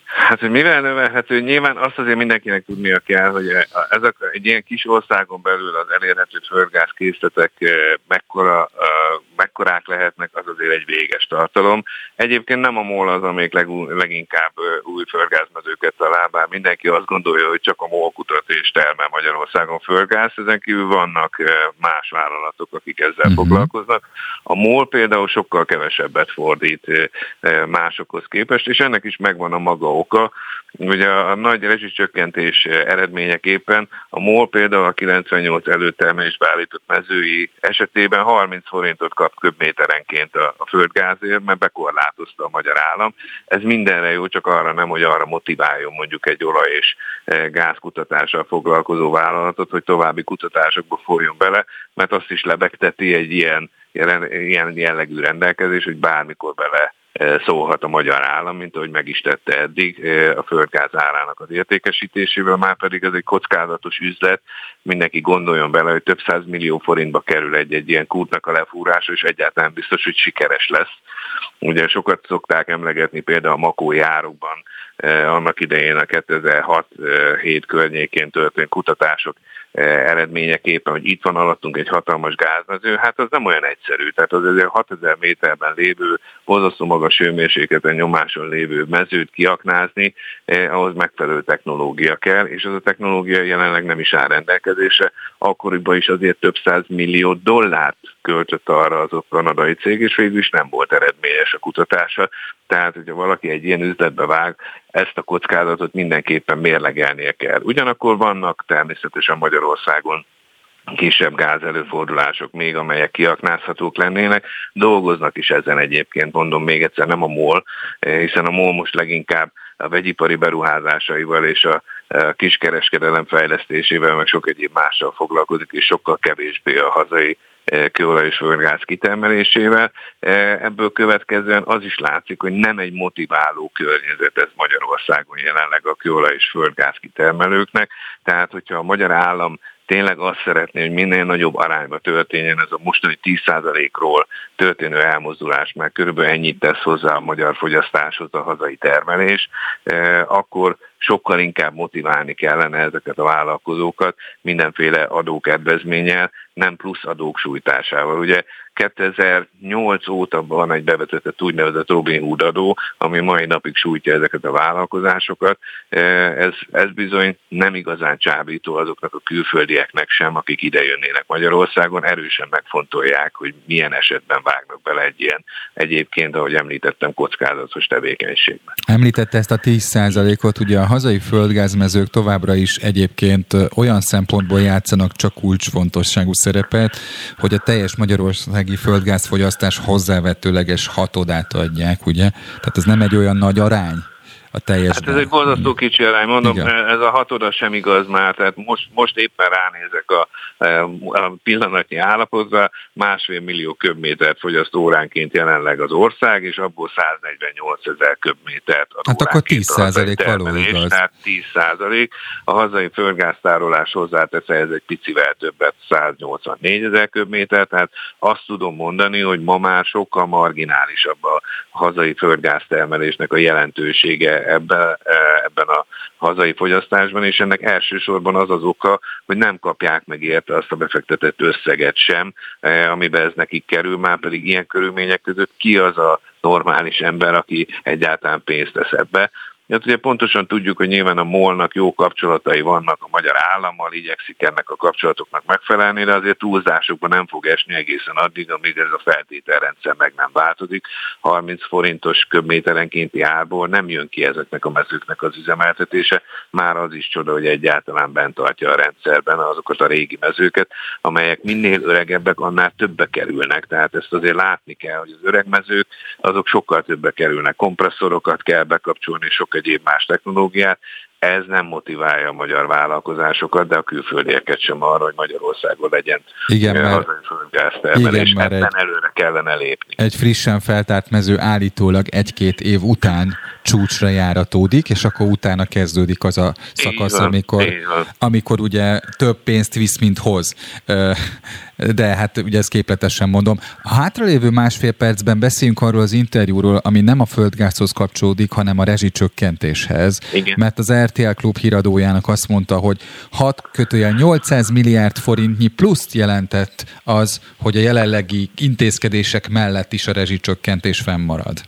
J: Hát, hogy mivel növelhető, nyilván azt azért mindenkinek tudnia kell, hogy ezek egy ilyen kis országon belül az elérhető földgáz készletek mekkora, mekkorák lehetnek, az azért egy véges tartalom. Egyébként nem a MOL az, amelyik leg, leginkább új földgázmezőket talál, bár mindenki azt gondolja, hogy csak a MOL kutat és termel Magyarországon földgáz, ezen kívül vannak más vállalatok, akik ezzel uh-huh. foglalkoznak. A MOL például sokkal kevesebbet fordít másokhoz képest, és ennek is megvan a maga oka. Ugye a nagy rezsicsökkentés eredményeképpen a MOL például a 98 előtermelésbe állított mezői esetében 30 forintot kap köbméterenként a, a földgázért, mert bekorlátozta a magyar állam. Ez mindenre jó, csak arra nem, hogy arra motiváljon mondjuk egy olaj- és gázkutatással foglalkozó vállalatot, hogy további kutatásokba folyjon bele, mert azt is lebegteti egy ilyen, ilyen jellegű rendelkezés, hogy bármikor bele szólhat a magyar állam, mint ahogy meg is tette eddig a földgáz árának az értékesítésével, már pedig ez egy kockázatos üzlet, mindenki gondoljon bele, hogy több száz millió forintba kerül egy-egy ilyen kútnak a lefúrása, és egyáltalán biztos, hogy sikeres lesz. Ugye sokat szokták emlegetni például a makói árokban, annak idején a 2006-7 környékén történt kutatások eredményeképpen, hogy itt van alattunk egy hatalmas gázmező, hát az nem olyan egyszerű. Tehát az azért 6000 méterben lévő, borzasztó magas hőmérsékleten nyomáson lévő mezőt kiaknázni, eh, ahhoz megfelelő technológia kell, és az a technológia jelenleg nem is áll rendelkezésre. Akkoriban is azért több száz millió dollárt költött arra az ott kanadai cég, és végül is nem volt eredményes a kutatása. Tehát, hogyha valaki egy ilyen üzletbe vág, ezt a kockázatot mindenképpen mérlegelnie kell. Ugyanakkor vannak természetesen Magyarországon kisebb gáz előfordulások még, amelyek kiaknázhatók lennének. Dolgoznak is ezen egyébként, mondom még egyszer, nem a MOL, hiszen a MOL most leginkább a vegyipari beruházásaival és a kiskereskedelem fejlesztésével, meg sok egyéb mással foglalkozik, és sokkal kevésbé a hazai kőolaj és földgáz kitermelésével. Ebből következően az is látszik, hogy nem egy motiváló környezet ez Magyarországon jelenleg a kőolaj és földgáz kitermelőknek. Tehát, hogyha a magyar állam tényleg azt szeretné, hogy minél nagyobb arányba történjen ez a mostani 10%-ról történő elmozdulás, mert körülbelül ennyit tesz hozzá a magyar fogyasztáshoz a hazai termelés, akkor sokkal inkább motiválni kellene ezeket a vállalkozókat mindenféle adókedvezménnyel, nem plusz adók sújtásával. Ugye 2008 óta van egy bevezetett úgynevezett Robin Hood adó, ami mai napig sújtja ezeket a vállalkozásokat. E, ez, ez bizony nem igazán csábító azoknak a külföldieknek sem, akik ide jönnének Magyarországon, erősen megfontolják, hogy milyen esetben vágnak bele egy ilyen egyébként, ahogy említettem, kockázatos tevékenységbe.
A: Említette ezt a 10%-ot, ugye a hazai földgázmezők továbbra is egyébként olyan szempontból játszanak csak kulcsfontosságú szerepet, hogy a teljes Magyarországi földgázfogyasztás hozzávetőleges hatodát adják, ugye? Tehát ez nem egy olyan nagy arány, a teljes.
J: Hát ez egy borzasztó kicsi arány, mondom, Igen. ez a hatoda sem igaz már, tehát most, most éppen ránézek a, a pillanatnyi állapotra, másfél millió köbmétert fogyaszt óránként jelenleg az ország, és abból 148 ezer köbmétert
A: Hát akkor 10 százalék való igaz.
J: Tehát 10 százalék. A hazai földgáztárolás hozzátesz ez egy picivel többet, 184 ezer köbméter, tehát azt tudom mondani, hogy ma már sokkal marginálisabb a hazai földgáztermelésnek a jelentősége ebben, ebben a hazai fogyasztásban, és ennek elsősorban az az oka, hogy nem kapják meg érte azt a befektetett összeget sem, e, amiben ez nekik kerül, már pedig ilyen körülmények között ki az a normális ember, aki egyáltalán pénzt tesz ebbe. Hát ugye pontosan tudjuk, hogy nyilván a molnak jó kapcsolatai vannak a magyar állammal, igyekszik ennek a kapcsolatoknak megfelelni, de azért túlzásokban nem fog esni egészen addig, amíg ez a feltételrendszer meg nem változik. 30 forintos köbméterenkénti árból nem jön ki ezeknek a mezőknek az üzemeltetése. Már az is csoda, hogy egyáltalán bent tartja a rendszerben azokat a régi mezőket, amelyek minél öregebbek, annál többe kerülnek. Tehát ezt azért látni kell, hogy az öreg mezők azok sokkal többe kerülnek. Kompresszorokat kell bekapcsolni, sok egyéb más technológiát, ez nem motiválja a magyar vállalkozásokat, de a külföldieket sem arra, hogy Magyarországon legyen
A: igen, mert,
J: gáztermelés. Igen, mert egy, előre kellene lépni.
A: Egy frissen feltárt mező állítólag egy-két év után csúcsra járatódik, és akkor utána kezdődik az a szakasz, van, amikor, amikor ugye több pénzt visz, mint hoz. De hát ugye ezt képletesen mondom. A hátralévő másfél percben beszéljünk arról az interjúról, ami nem a földgázhoz kapcsolódik, hanem a rezsicsökkentéshez. Igen. Mert az RTL Klub híradójának azt mondta, hogy 6 kötőjel 800 milliárd forintnyi pluszt jelentett az, hogy a jelenlegi intézkedések mellett is a rezsicsökkentés fennmarad.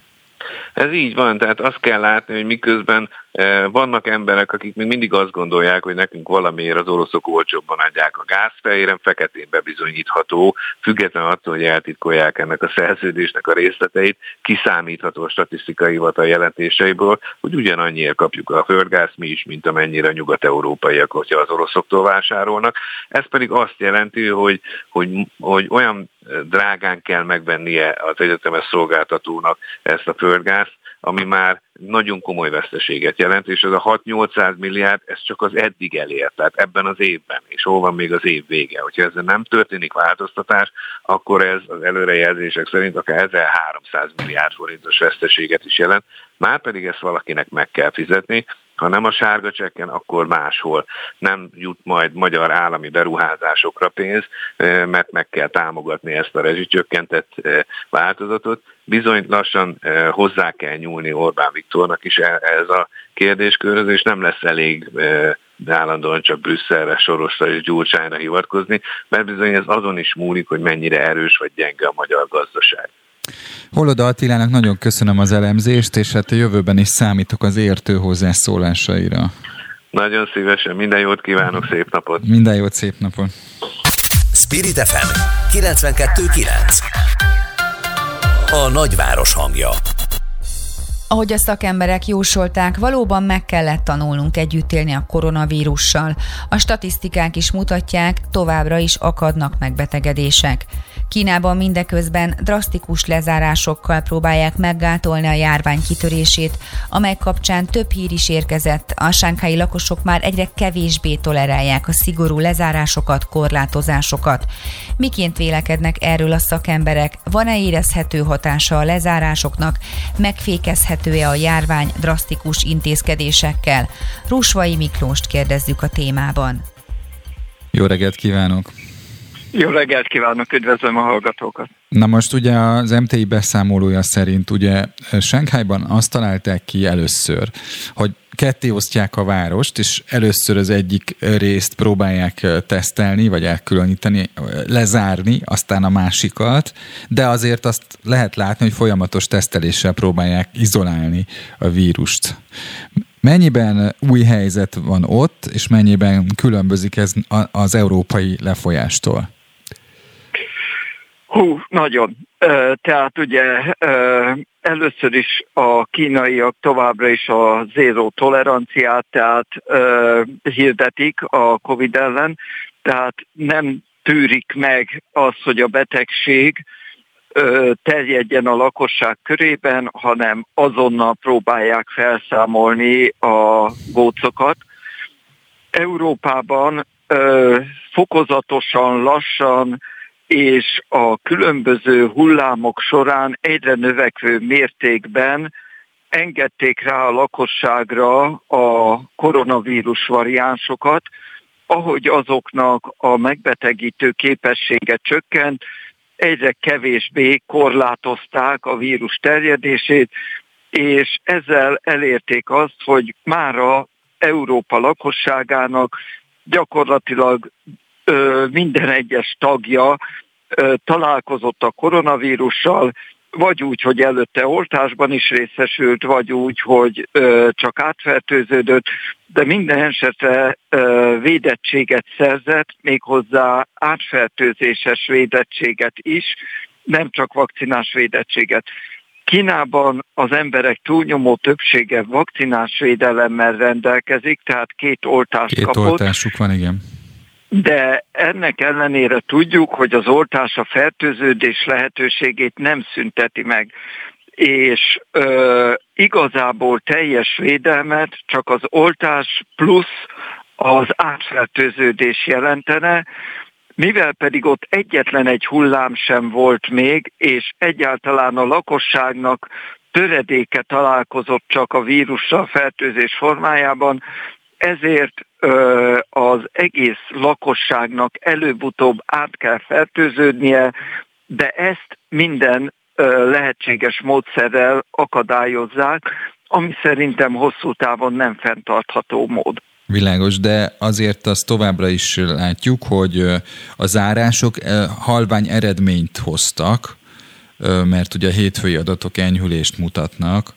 J: Ez így van, tehát azt kell látni, hogy miközben eh, vannak emberek, akik még mindig azt gondolják, hogy nekünk valamiért az oroszok olcsóbban adják a gáz, fehéren feketén bebizonyítható, függetlenül attól, hogy eltitkolják ennek a szerződésnek a részleteit, kiszámítható a statisztikai hivatal jelentéseiből, hogy ugyanannyiért kapjuk a földgáz mi is, mint amennyire a nyugat-európaiak, hogyha az oroszoktól vásárolnak. Ez pedig azt jelenti, hogy, hogy, hogy olyan drágán kell megvennie az egyetemes szolgáltatónak ezt a földgázt, ami már nagyon komoly veszteséget jelent, és ez a 6-800 milliárd, ez csak az eddig elért, tehát ebben az évben, és hol van még az év vége. Hogyha ezzel nem történik változtatás, akkor ez az előrejelzések szerint akár 1300 milliárd forintos veszteséget is jelent, már pedig ezt valakinek meg kell fizetni, ha nem a sárga csekken, akkor máshol nem jut majd magyar állami beruházásokra pénz, mert meg kell támogatni ezt a rezsicsökkentett változatot. Bizony lassan hozzá kell nyúlni Orbán Viktornak is e-, ez a kérdéskörhöz, és nem lesz elég állandóan csak Brüsszelre, Sorosra és Gyurcsányra hivatkozni, mert bizony ez azon is múlik, hogy mennyire erős vagy gyenge a magyar gazdaság.
A: Holoda Attilának nagyon köszönöm az elemzést, és hát a jövőben is számítok az értő hozzászólásaira.
J: Nagyon szívesen, minden jót kívánok, szép napot!
A: Minden jót, szép napot!
B: Spirit FM 92.9 A nagyváros hangja
C: ahogy a szakemberek jósolták, valóban meg kellett tanulnunk együtt élni a koronavírussal. A statisztikák is mutatják, továbbra is akadnak megbetegedések. Kínában mindeközben drasztikus lezárásokkal próbálják meggátolni a járvány kitörését, amely kapcsán több hír is érkezett. A sánkhelyi lakosok már egyre kevésbé tolerálják a szigorú lezárásokat, korlátozásokat. Miként vélekednek erről a szakemberek? Van-e érezhető hatása a lezárásoknak? Megfékezhető-e a járvány drasztikus intézkedésekkel? Rusvai Miklóst kérdezzük a témában.
A: Jó reggelt kívánok!
K: Jó reggelt kívánok, üdvözlöm a hallgatókat!
A: Na most ugye az MTI beszámolója szerint ugye Sánkhájban azt találták ki először, hogy ketté osztják a várost, és először az egyik részt próbálják tesztelni, vagy elkülöníteni, lezárni, aztán a másikat, de azért azt lehet látni, hogy folyamatos teszteléssel próbálják izolálni a vírust. Mennyiben új helyzet van ott, és mennyiben különbözik ez az európai lefolyástól?
K: Hú, nagyon. Tehát ugye először is a kínaiak továbbra is a zéró toleranciát tehát hirdetik a Covid ellen, tehát nem tűrik meg az, hogy a betegség terjedjen a lakosság körében, hanem azonnal próbálják felszámolni a gócokat. Európában fokozatosan, lassan és a különböző hullámok során egyre növekvő mértékben engedték rá a lakosságra a koronavírus variánsokat, ahogy azoknak a megbetegítő képessége csökkent, egyre kevésbé korlátozták a vírus terjedését, és ezzel elérték azt, hogy mára Európa lakosságának gyakorlatilag minden egyes tagja találkozott a koronavírussal, vagy úgy, hogy előtte oltásban is részesült, vagy úgy, hogy csak átfertőződött, de minden esetre védettséget szerzett, méghozzá átfertőzéses védettséget is, nem csak vakcinás védettséget. Kínában az emberek túlnyomó többsége vakcinás védelemmel rendelkezik, tehát két oltást
A: két
K: kapott.
A: Két oltásuk van, igen
K: de ennek ellenére tudjuk, hogy az oltás a fertőződés lehetőségét nem szünteti meg. És ö, igazából teljes védelmet csak az oltás plusz az átfertőződés jelentene, mivel pedig ott egyetlen egy hullám sem volt még, és egyáltalán a lakosságnak töredéke találkozott csak a vírussal fertőzés formájában, ezért az egész lakosságnak előbb-utóbb át kell fertőződnie, de ezt minden lehetséges módszerrel akadályozzák, ami szerintem hosszú távon nem fenntartható mód.
A: Világos, de azért azt továbbra is látjuk, hogy a zárások halvány eredményt hoztak, mert ugye a hétfői adatok enyhülést mutatnak,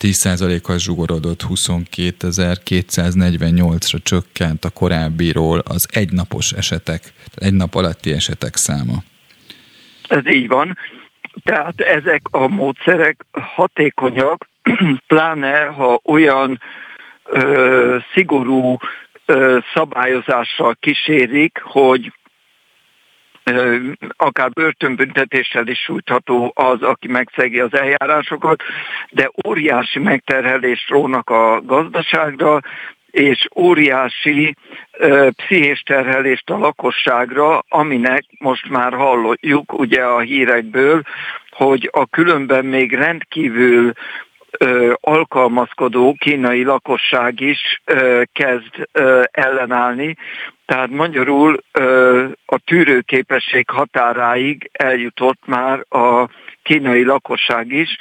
A: 10%-kal zsugorodott 22.248-ra csökkent a korábbiról az egynapos esetek, egy nap alatti esetek száma.
K: Ez így van. Tehát ezek a módszerek hatékonyak, pláne ha olyan ö, szigorú ö, szabályozással kísérik, hogy akár börtönbüntetéssel is sújtható az, aki megszegi az eljárásokat, de óriási megterhelést rónak a gazdaságra, és óriási ö, pszichés terhelést a lakosságra, aminek most már halljuk ugye a hírekből, hogy a különben még rendkívül ö, alkalmazkodó kínai lakosság is ö, kezd ö, ellenállni, tehát magyarul a tűrőképesség határáig eljutott már a kínai lakosság is,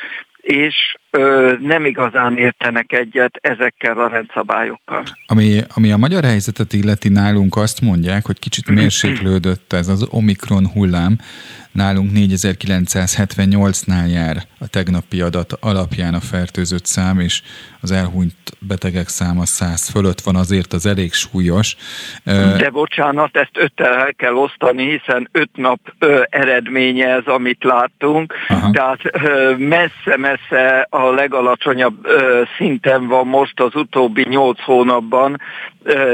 K: és ö, nem igazán értenek egyet ezekkel a rendszabályokkal.
A: Ami, ami a magyar helyzetet illeti nálunk azt mondják, hogy kicsit mérséklődött ez az Omikron hullám, Nálunk 4978-nál jár a tegnapi adat alapján a fertőzött szám, és az elhunyt betegek száma 100 fölött van, azért az elég súlyos.
K: De bocsánat, ezt öttel el kell osztani, hiszen öt nap ö, eredménye ez, amit láttunk, Aha. tehát messze-messze a legalacsonyabb ö, szinten van most az utóbbi nyolc hónapban,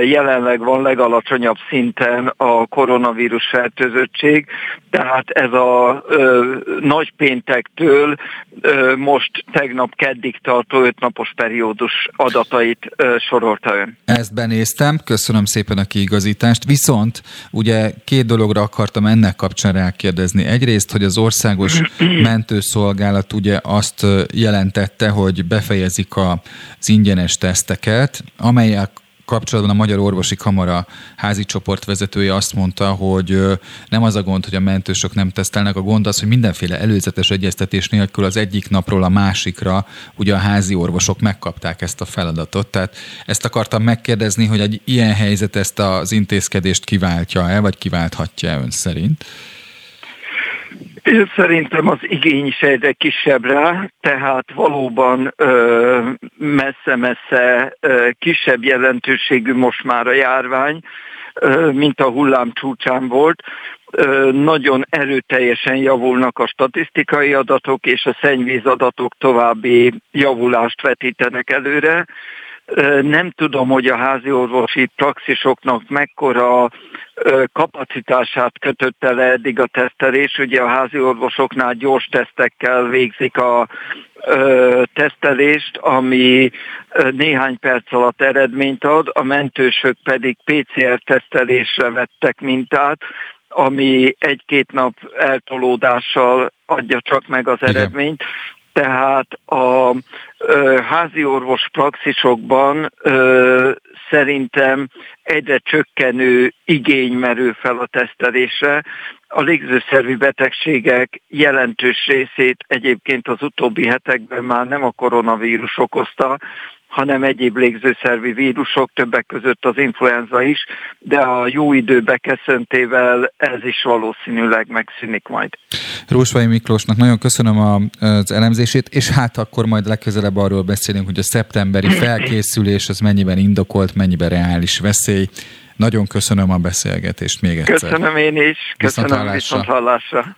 K: jelenleg van legalacsonyabb szinten a koronavírus fertőzöttség, tehát ez a ö, nagy péntektől ö, most tegnap keddig tartó ötnapos periódus adatait ö, sorolta ön.
A: Ezt benéztem, köszönöm szépen a kiigazítást. Viszont ugye két dologra akartam ennek kapcsán rákérdezni. Egyrészt, hogy az országos mentőszolgálat ugye azt jelentette, hogy befejezik az ingyenes teszteket, amelyek kapcsolatban a Magyar Orvosi Kamara házi csoport vezetője azt mondta, hogy nem az a gond, hogy a mentősök nem tesztelnek, a gond az, hogy mindenféle előzetes egyeztetés nélkül az egyik napról a másikra ugye a házi orvosok megkapták ezt a feladatot. Tehát ezt akartam megkérdezni, hogy egy ilyen helyzet ezt az intézkedést kiváltja-e, vagy kiválthatja-e ön szerint?
K: Én szerintem az igény is egyre kisebb rá, tehát valóban messze-messze kisebb jelentőségű most már a járvány, ö, mint a hullám csúcsán volt. Ö, nagyon erőteljesen javulnak a statisztikai adatok, és a szennyvíz adatok további javulást vetítenek előre. Nem tudom, hogy a házi orvosi praxisoknak mekkora kapacitását kötötte le eddig a tesztelés. Ugye a házi orvosoknál gyors tesztekkel végzik a tesztelést, ami néhány perc alatt eredményt ad, a mentősök pedig PCR tesztelésre vettek mintát, ami egy-két nap eltolódással adja csak meg az eredményt. Tehát a házi praxisokban ö, szerintem egyre csökkenő igény merül fel a tesztelésre. A légzőszervi betegségek jelentős részét egyébként az utóbbi hetekben már nem a koronavírus okozta, hanem egyéb légzőszervi vírusok, többek között az influenza is, de a jó idő beköszöntével ez is valószínűleg megszűnik majd.
A: Rósvai Miklósnak nagyon köszönöm az elemzését, és hát akkor majd legközelebb arról beszélünk, hogy a szeptemberi felkészülés az mennyiben indokolt, mennyiben reális veszély. Nagyon köszönöm a beszélgetést még egyszer.
K: Köszönöm én is, köszönöm viszont hallásra.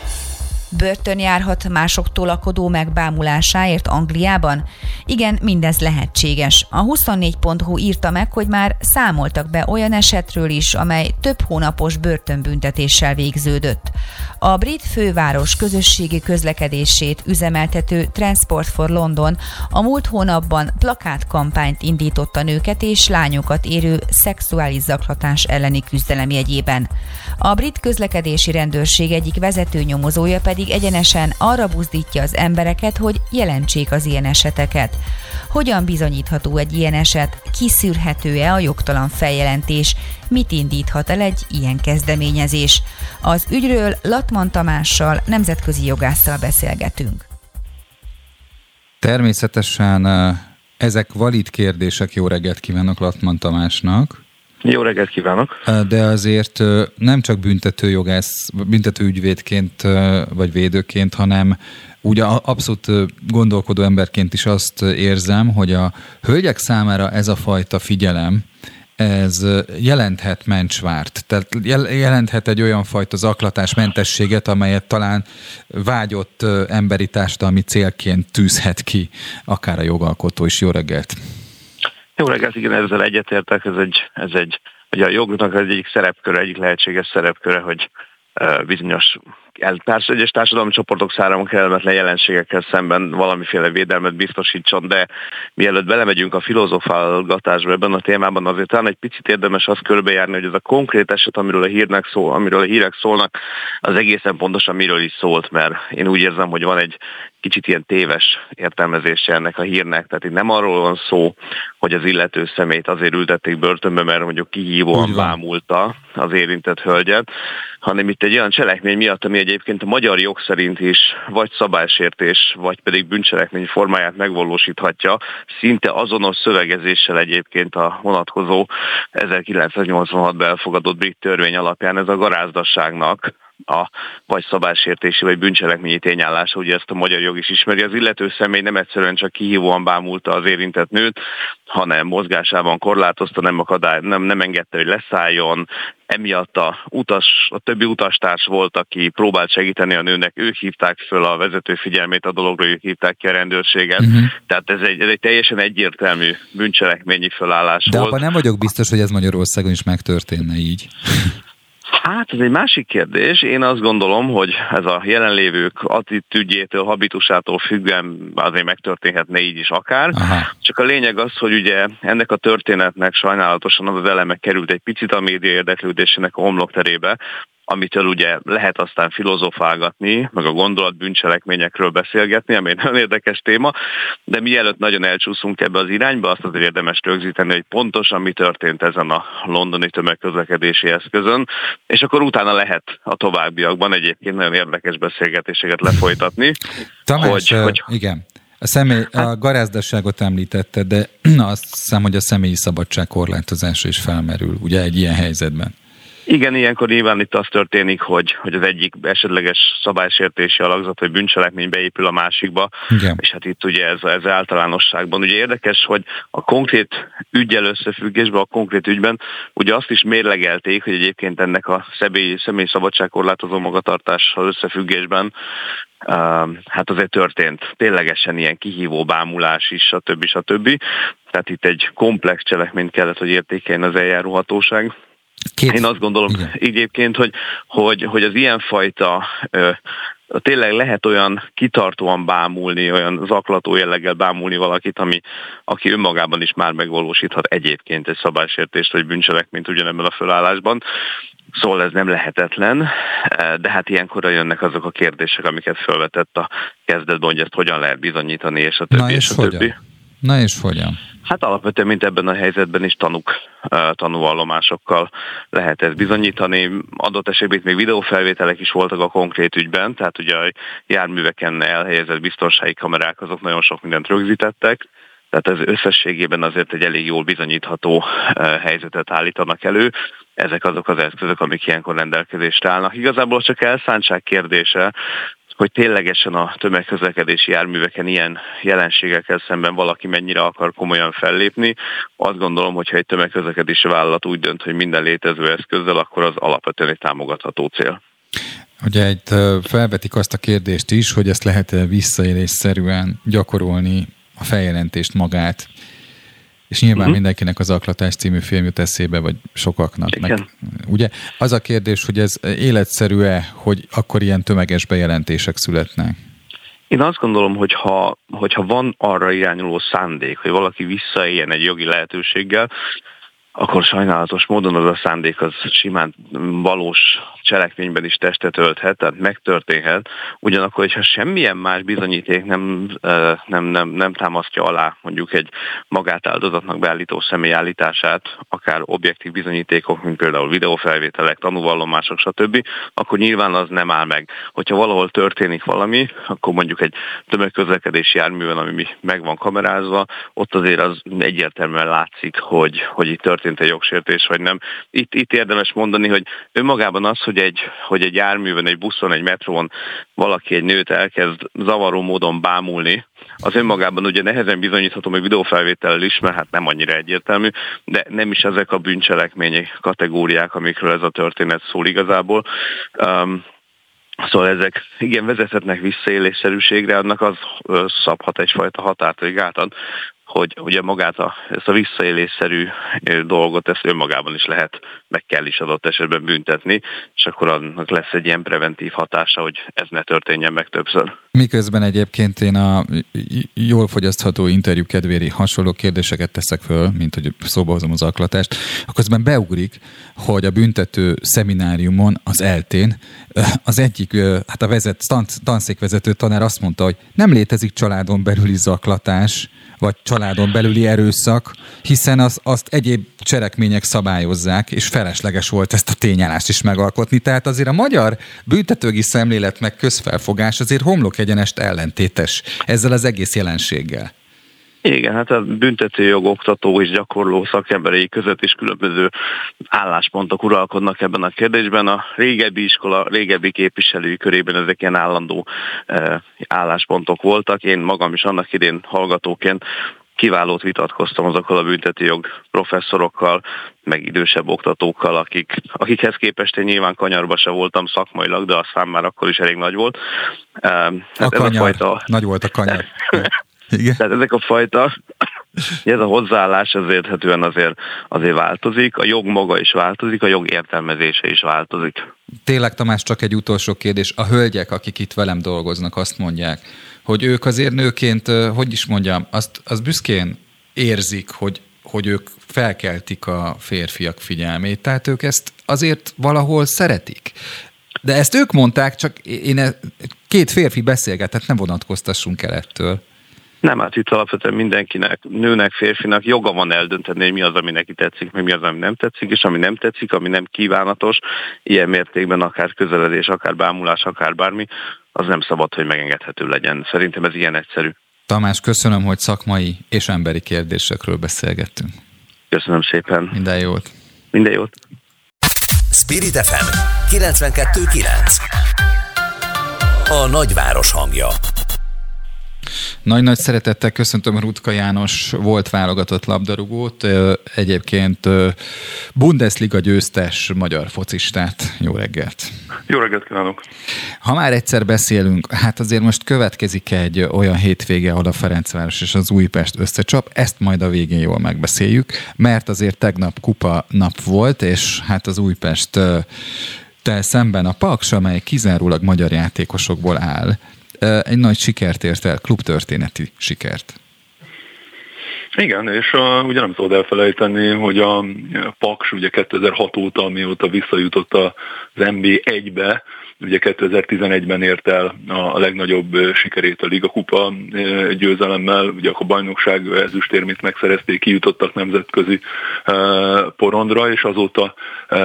C: Börtön járhat másoktól lakodó megbámulásáért Angliában? Igen, mindez lehetséges. A 24.hu írta meg, hogy már számoltak be olyan esetről is, amely több hónapos börtönbüntetéssel végződött. A brit főváros közösségi közlekedését üzemeltető Transport for London a múlt hónapban plakátkampányt indított a nőket és lányokat érő szexuális zaklatás elleni küzdelem jegyében. A brit közlekedési rendőrség egyik vezető nyomozója pedig egyenesen arra buzdítja az embereket, hogy jelentsék az ilyen eseteket. Hogyan bizonyítható egy ilyen eset? Kiszűrhető-e a jogtalan feljelentés? Mit indíthat el egy ilyen kezdeményezés? Az ügyről Latman Tamással, nemzetközi jogásszal beszélgetünk.
A: Természetesen eh, ezek valid kérdések. Jó reggelt kívánok Latman Tamásnak.
L: Jó reggelt kívánok!
A: De azért nem csak büntetőjogász, büntetőügyvédként vagy védőként, hanem úgy abszolút gondolkodó emberként is azt érzem, hogy a hölgyek számára ez a fajta figyelem, ez jelenthet mencsvárt, tehát jelenthet egy olyan fajta zaklatás mentességet, amelyet talán vágyott emberi társadalmi célként tűzhet ki, akár a jogalkotó is. Jó reggelt!
L: Jó reggelt, igen, ezzel egyetértek, ez egy, ez egy, ugye a jognak az egyik szerepköre, egyik lehetséges szerepköre, hogy bizonyos társ, egyes társadalmi csoportok számára kellemetlen jelenségekkel szemben valamiféle védelmet biztosítson, de mielőtt belemegyünk a filozofálgatásba ebben a témában, azért talán egy picit érdemes azt körbejárni, hogy ez a konkrét eset, amiről a hírnek szól, amiről a hírek szólnak, az egészen pontosan miről is szólt, mert én úgy érzem, hogy van egy kicsit ilyen téves értelmezése ennek a hírnek. Tehát itt nem arról van szó, hogy az illető szemét azért ültették börtönbe, mert mondjuk kihívóan bámulta az érintett hölgyet, hanem itt egy olyan cselekmény miatt, ami egyébként a magyar jog szerint is vagy szabálysértés, vagy pedig bűncselekmény formáját megvalósíthatja, szinte azonos szövegezéssel egyébként a vonatkozó 1986-ban elfogadott brit törvény alapján ez a garázdasságnak a vagy szabálysértési, vagy bűncselekményi tényállása, ugye ezt a magyar jog is ismeri. Az illető személy nem egyszerűen csak kihívóan bámulta az érintett nőt, hanem mozgásában korlátozta, nem, akadály, nem, nem engedte, hogy leszálljon, emiatt a, utas, a többi utastárs volt, aki próbált segíteni a nőnek, ők hívták föl a vezető figyelmét a dologra, ők hívták ki a rendőrséget. Uh-huh. Tehát ez egy, ez egy teljesen egyértelmű bűncselekményi fölállás
A: De
L: volt.
A: De nem vagyok biztos, hogy ez Magyarországon is megtörténne így.
L: Hát ez egy másik kérdés. Én azt gondolom, hogy ez a jelenlévők attitűdjétől, habitusától függően azért megtörténhetne így is akár. Aha. Csak a lényeg az, hogy ugye ennek a történetnek sajnálatosan az az eleme került egy picit a média érdeklődésének a homlokterébe, amitől ugye lehet aztán filozofálgatni, meg a gondolat bűncselekményekről beszélgetni, ami egy nagyon érdekes téma, de mielőtt nagyon elcsúszunk ebbe az irányba, azt azért érdemes rögzíteni, hogy pontosan mi történt ezen a londoni tömegközlekedési eszközön, és akkor utána lehet a továbbiakban egyébként nagyon érdekes beszélgetéseket lefolytatni.
A: Tamás, hogy, hogy... igen. A, személy, a hát- garázdaságot említette, de azt hiszem, hogy a személyi szabadság korlátozása is felmerül, ugye egy ilyen helyzetben.
L: Igen, ilyenkor nyilván itt az történik, hogy, hogy az egyik esetleges szabálysértési alakzat vagy bűncselekmény beépül a másikba, Igen. és hát itt ugye ez, ez általánosságban. Ugye érdekes, hogy a konkrét ügyel összefüggésben, a konkrét ügyben ugye azt is mérlegelték, hogy egyébként ennek a személy, személy szabadságkorlátozó magatartással összefüggésben Uh, hát azért történt ténylegesen ilyen kihívó bámulás is, stb. stb. Tehát itt egy komplex cselekményt kellett, hogy értékeljen az eljáróhatóság. Két... Én azt gondolom Igen. egyébként, hogy, hogy, hogy az ilyenfajta ö, tényleg lehet olyan kitartóan bámulni, olyan zaklató jelleggel bámulni valakit, ami, aki önmagában is már megvalósíthat egyébként egy szabálysértést vagy bűncselekményt ugyanebben a fölállásban. Szóval ez nem lehetetlen, de hát ilyenkor jönnek azok a kérdések, amiket felvetett a kezdetben, hogy ezt hogyan lehet bizonyítani, és a többi,
A: Na és, és a hogyan? többi. Na és hogyan?
L: Hát alapvetően, mint ebben a helyzetben is tanuk, tanúvallomásokkal lehet ezt bizonyítani. Adott esetben még videófelvételek is voltak a konkrét ügyben, tehát ugye a járműveken elhelyezett biztonsági kamerák azok nagyon sok mindent rögzítettek, tehát ez összességében azért egy elég jól bizonyítható helyzetet állítanak elő. Ezek azok az eszközök, amik ilyenkor rendelkezésre állnak. Igazából csak elszántság kérdése, hogy ténylegesen a tömegközlekedési járműveken ilyen jelenségekkel szemben valaki mennyire akar komolyan fellépni. Azt gondolom, hogyha egy tömegközlekedési vállalat úgy dönt, hogy minden létező eszközzel, akkor az alapvetően egy támogatható cél.
A: Ugye itt felvetik azt a kérdést is, hogy ezt lehet-e visszaélésszerűen gyakorolni a feljelentést magát és nyilván uh-huh. mindenkinek az Aklatás című film jut eszébe, vagy sokaknak. Meg, ugye az a kérdés, hogy ez életszerű-e, hogy akkor ilyen tömeges bejelentések születnek?
L: Én azt gondolom, hogy ha, hogyha van arra irányuló szándék, hogy valaki visszaéljen egy jogi lehetőséggel, akkor sajnálatos módon az a szándék az simán valós cselekményben is testet ölthet, tehát megtörténhet. Ugyanakkor, hogyha semmilyen más bizonyíték nem, nem, nem, nem támasztja alá mondjuk egy magát áldozatnak beállító személy állítását, akár objektív bizonyítékok, mint például videófelvételek, tanúvallomások, stb., akkor nyilván az nem áll meg. Hogyha valahol történik valami, akkor mondjuk egy tömegközlekedési járműven, ami meg van kamerázva, ott azért az egyértelműen látszik, hogy, hogy itt történt egy jogsértés, vagy nem. Itt, itt érdemes mondani, hogy önmagában az, hogy egy, hogy egy járműven, egy buszon, egy metrón valaki egy nőt elkezd zavaró módon bámulni, az önmagában ugye nehezen bizonyítható, hogy videófelvétellel is, mert hát nem annyira egyértelmű, de nem is ezek a bűncselekmények kategóriák, amikről ez a történet szól igazából. Um, Szóval ezek igen vezethetnek visszaélésszerűségre, annak az szabhat egyfajta határt, hogy gátad, hogy ugye magát a, ezt a visszaélésszerű dolgot, ezt önmagában is lehet, meg kell is adott esetben büntetni, és akkor annak lesz egy ilyen preventív hatása, hogy ez ne történjen meg többször.
A: Miközben egyébként én a jól fogyasztható interjú kedvéri hasonló kérdéseket teszek föl, mint hogy szóba hozom az aklatást, közben beugrik, hogy a büntető szemináriumon, az eltén, az egyik, hát a vezet, tanszékvezető tanár azt mondta, hogy nem létezik családon belüli zaklatás, vagy családon belüli erőszak, hiszen az, azt egyéb cselekmények szabályozzák, és felesleges volt ezt a tényállást is megalkotni. Tehát azért a magyar büntetőgi szemlélet meg közfelfogás azért homlok egyenest ellentétes ezzel az egész jelenséggel.
L: Igen, hát a büntetőjog oktató és gyakorló szakemberei között is különböző álláspontok uralkodnak ebben a kérdésben. A régebbi iskola, régebbi képviselői körében ezek ilyen állandó eh, álláspontok voltak. Én magam is annak idén hallgatóként kiválót vitatkoztam azokkal a büntetőjog professzorokkal, meg idősebb oktatókkal, akik, akikhez képest én nyilván kanyarba se voltam szakmailag, de a szám már akkor is elég nagy volt.
A: Hát a kanyar, a fajta... nagy volt a kanyar.
L: Igen. Tehát ezek a fajta Ez a hozzáállás az érthetően azért, azért változik, a jog maga is változik, a jog értelmezése is változik.
A: Tényleg Tamás, csak egy utolsó kérdés. A hölgyek, akik itt velem dolgoznak, azt mondják, hogy ők azért nőként, hogy is mondjam, azt, azt büszkén érzik, hogy, hogy ők felkeltik a férfiak figyelmét, tehát ők ezt azért valahol szeretik. De ezt ők mondták, csak én e- két férfi beszélgetett, nem vonatkoztassunk el ettől.
L: Nem, hát itt alapvetően mindenkinek, nőnek, férfinak joga van eldönteni, hogy mi az, ami neki tetszik, meg mi az, ami nem tetszik, és ami nem tetszik, ami nem kívánatos, ilyen mértékben akár közeledés, akár bámulás, akár bármi, az nem szabad, hogy megengedhető legyen. Szerintem ez ilyen egyszerű.
A: Tamás, köszönöm, hogy szakmai és emberi kérdésekről beszélgettünk.
L: Köszönöm szépen.
A: Minden jót.
L: Minden jót.
B: Spirit FM 92.9 A nagyváros hangja
A: nagy-nagy szeretettel köszöntöm Rutka János volt válogatott labdarúgót, egyébként Bundesliga győztes magyar focistát. Jó reggelt!
M: Jó reggelt kívánok!
A: Ha már egyszer beszélünk, hát azért most következik egy olyan hétvége, ahol a Ferencváros és az Újpest összecsap, ezt majd a végén jól megbeszéljük, mert azért tegnap kupa nap volt, és hát az Újpest te szemben a Paks, amely kizárólag magyar játékosokból áll, egy nagy sikert ért el, klubtörténeti sikert.
M: Igen, és a, ugye nem szabad elfelejteni, hogy a Paks ugye 2006 óta, mióta visszajutott az MB1-be, ugye 2011-ben ért el a legnagyobb sikerét a Liga Kupa győzelemmel, ugye a bajnokság ezüstérmét megszerezték, kijutottak nemzetközi porondra, és azóta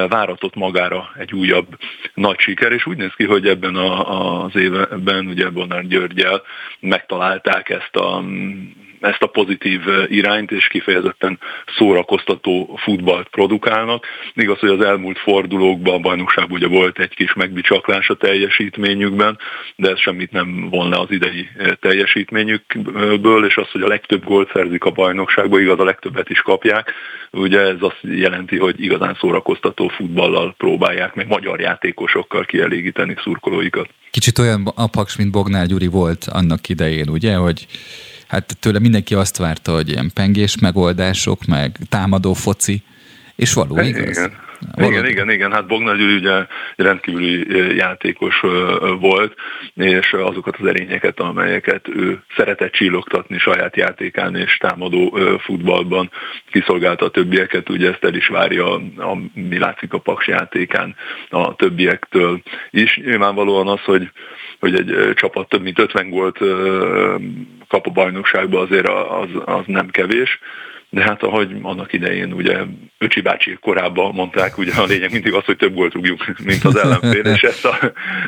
M: váratott magára egy újabb nagy siker, és úgy néz ki, hogy ebben az évben ugye Bonner Györgyel megtalálták ezt a ezt a pozitív irányt, és kifejezetten szórakoztató futballt produkálnak. Igaz, hogy az elmúlt fordulókban a bajnokság ugye volt egy kis megbicsaklás a teljesítményükben, de ez semmit nem le az idei teljesítményükből, és az, hogy a legtöbb gólt szerzik a bajnokságban, igaz, a legtöbbet is kapják, ugye ez azt jelenti, hogy igazán szórakoztató futballal próbálják meg magyar játékosokkal kielégíteni szurkolóikat.
A: Kicsit olyan apaks, mint Bognár Gyuri volt annak idején, ugye, hogy hát tőle mindenki azt várta, hogy ilyen pengés megoldások, meg támadó foci, és való, igaz?
M: Igen. Valóban. Igen, igen, igen, hát Bognár Gyuri ugye rendkívüli játékos volt, és azokat az erényeket, amelyeket ő szeretett csillogtatni saját játékán és támadó futballban kiszolgálta a többieket, ugye ezt el is várja, ami látszik a Paks játékán a többiektől is. Nyilvánvalóan az, hogy, hogy egy csapat több mint 50 gólt kap a bajnokságba, azért az, az nem kevés de hát ahogy annak idején ugye Öcsi bácsi korábban mondták, ugye a lényeg mindig az, hogy több gólt rúgjuk, mint az ellenfél, és ezt a,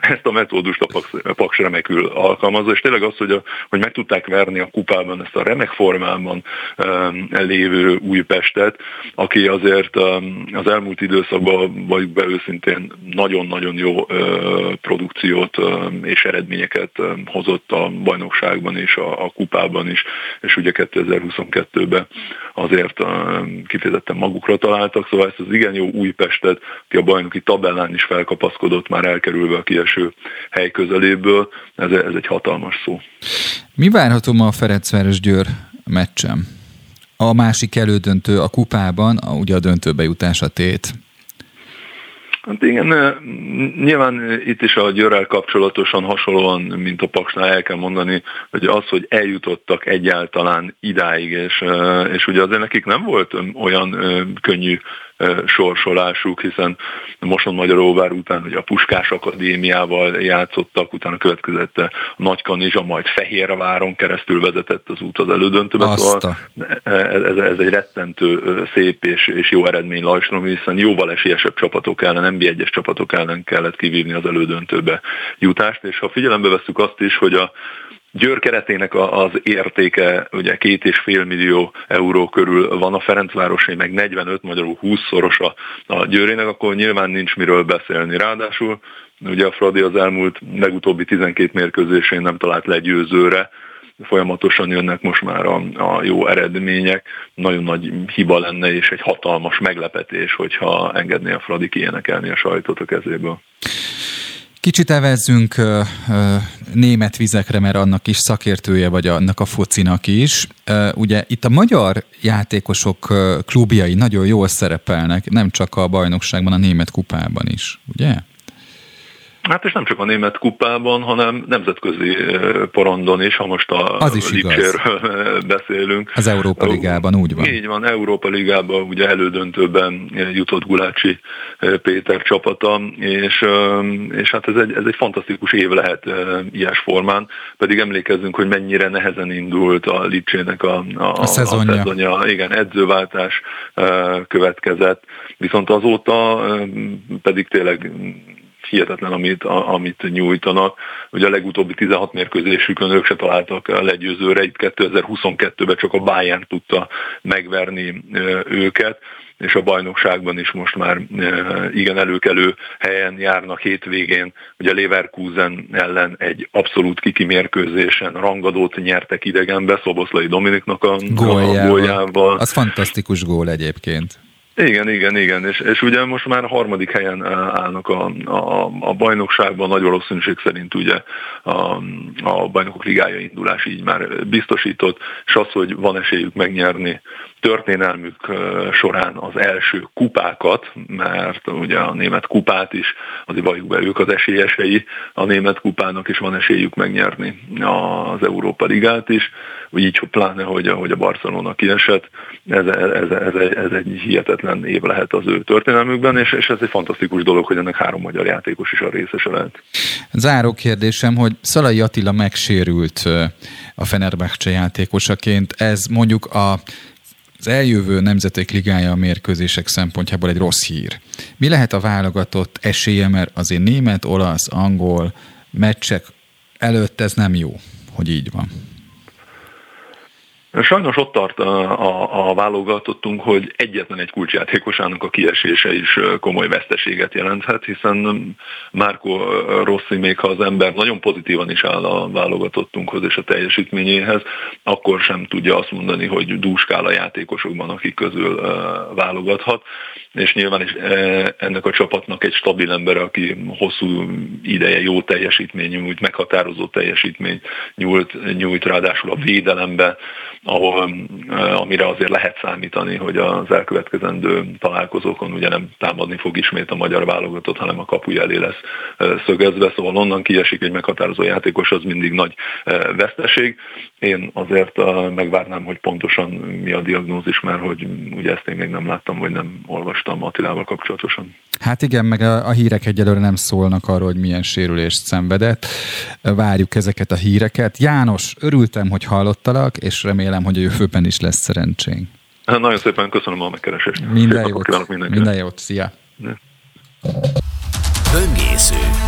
M: ezt a metódust a Paks, Paks remekül alkalmazza, és tényleg az, hogy, a, hogy meg tudták verni a kupában ezt a remek formában um, lévő Újpestet, aki azért um, az elmúlt időszakban, vagy be őszintén, nagyon-nagyon jó uh, produkciót um, és eredményeket um, hozott a bajnokságban és a, a kupában is, és ugye 2022-ben azért kifejezetten magukra találtak, szóval ezt az igen jó Újpestet, aki a bajnoki tabellán is felkapaszkodott, már elkerülve a kieső hely közeléből, ez, ez egy hatalmas szó.
A: Mi várható ma a Ferencváros Győr meccsem? A másik elődöntő a kupában, a, ugye a döntőbe jutás a tét.
M: Hát igen, nyilván itt is a Győrrel kapcsolatosan hasonlóan, mint a Paksnál el kell mondani, hogy az, hogy eljutottak egyáltalán idáig, és, és ugye azért nekik nem volt olyan könnyű sorsolásuk, hiszen Moson Magyaróvár után hogy a Puskás Akadémiával játszottak, utána következett a Nagykanizsa, majd Fehérváron keresztül vezetett az út az elődöntőbe, szóval ez, ez egy rettentő szép és, és jó eredmény Lajstrom, hiszen jóval esélyesebb csapatok ellen, nb 1 csapatok ellen kellett kivívni az elődöntőbe jutást, és ha figyelembe veszük azt is, hogy a Győr keretének az értéke ugye két és fél millió euró körül van a Ferencvárosé, meg 45, magyarul 20 szoros a, a Győrének, akkor nyilván nincs miről beszélni. Ráadásul ugye a Fradi az elmúlt legutóbbi 12 mérkőzésén nem talált legyőzőre, folyamatosan jönnek most már a, a jó eredmények. Nagyon nagy hiba lenne, és egy hatalmas meglepetés, hogyha engedné a Fradi kiénekelni a sajtot a kezéből.
A: Kicsit evezzünk német vizekre, mert annak is szakértője vagy annak a focinak is. Ugye itt a magyar játékosok klubjai nagyon jól szerepelnek, nem csak a bajnokságban, a német kupában is, ugye?
M: Hát és nem csak a német kupában, hanem nemzetközi porondon is, ha most a
A: Az is
M: beszélünk.
A: Az Európa Ligában úgy van.
M: Így van, Európa Ligában ugye elődöntőben jutott Gulácsi Péter csapata, és, és hát ez egy, ez egy fantasztikus év lehet ilyes formán, pedig emlékezzünk, hogy mennyire nehezen indult a Licsének a, a,
A: a, szezonja.
M: a szezonja. Igen, edzőváltás következett, viszont azóta pedig tényleg hihetetlen, amit, a, amit nyújtanak. Ugye a legutóbbi 16 mérkőzésükön ők se találtak legyőzőre, itt 2022-ben csak a Bayern tudta megverni őket és a bajnokságban is most már igen előkelő helyen járnak hétvégén. Ugye Leverkusen ellen egy abszolút kiki mérkőzésen rangadót nyertek idegenbe Szoboszlai Dominiknak a góljával. a góljával.
A: Az fantasztikus gól egyébként.
M: Igen, igen, igen, és, és ugye most már a harmadik helyen állnak a, a, a bajnokságban, nagy valószínűség szerint ugye a, a bajnokok ligája indulás így már biztosított, és az, hogy van esélyük megnyerni történelmük során az első kupákat, mert ugye a német kupát is, azért valljuk be ők az esélyesei, a német kupának is van esélyük megnyerni az Európa Ligát is, így pláne, hogy, hogy a Barcelona kiesett, ez, ez, ez, ez, ez egy hihetetlen év lehet az ő történelmükben, és, és ez egy fantasztikus dolog, hogy ennek három magyar játékos is a részese lehet.
A: Záró kérdésem, hogy Szalai Attila megsérült a Fenerbahce játékosaként, ez mondjuk a az eljövő nemzetek ligája a mérkőzések szempontjából egy rossz hír. Mi lehet a válogatott esélye, mert azért német, olasz, angol meccsek előtt ez nem jó, hogy így van.
M: Sajnos ott tart a, a, a válogatottunk, hogy egyetlen egy kulcsjátékosának a kiesése is komoly veszteséget jelenthet, hiszen Márko Rossi még ha az ember nagyon pozitívan is áll a válogatottunkhoz és a teljesítményéhez, akkor sem tudja azt mondani, hogy dúskál a játékosokban, akik közül válogathat, és nyilván is ennek a csapatnak egy stabil ember, aki hosszú ideje jó teljesítmény nyújt, meghatározó teljesítmény nyújt, nyújt ráadásul a védelembe, ahol, amire azért lehet számítani, hogy az elkövetkezendő találkozókon ugye nem támadni fog ismét a magyar válogatott, hanem a kapuja elé lesz szögezve, szóval onnan kiesik egy meghatározó játékos, az mindig nagy veszteség. Én azért megvárnám, hogy pontosan mi a diagnózis, mert hogy ugye ezt én még nem láttam, vagy nem olvastam Attilával kapcsolatosan.
A: Hát igen, meg a, a hírek egyelőre nem szólnak arról, hogy milyen sérülést szenvedett. Várjuk ezeket a híreket. János, örültem, hogy hallottalak, és remélem, hogy a jövőben is lesz szerencsénk.
M: Hát nagyon szépen köszönöm a megkeresést.
A: Minden Szép jót. Minden jót. Szia.
B: Böngésző.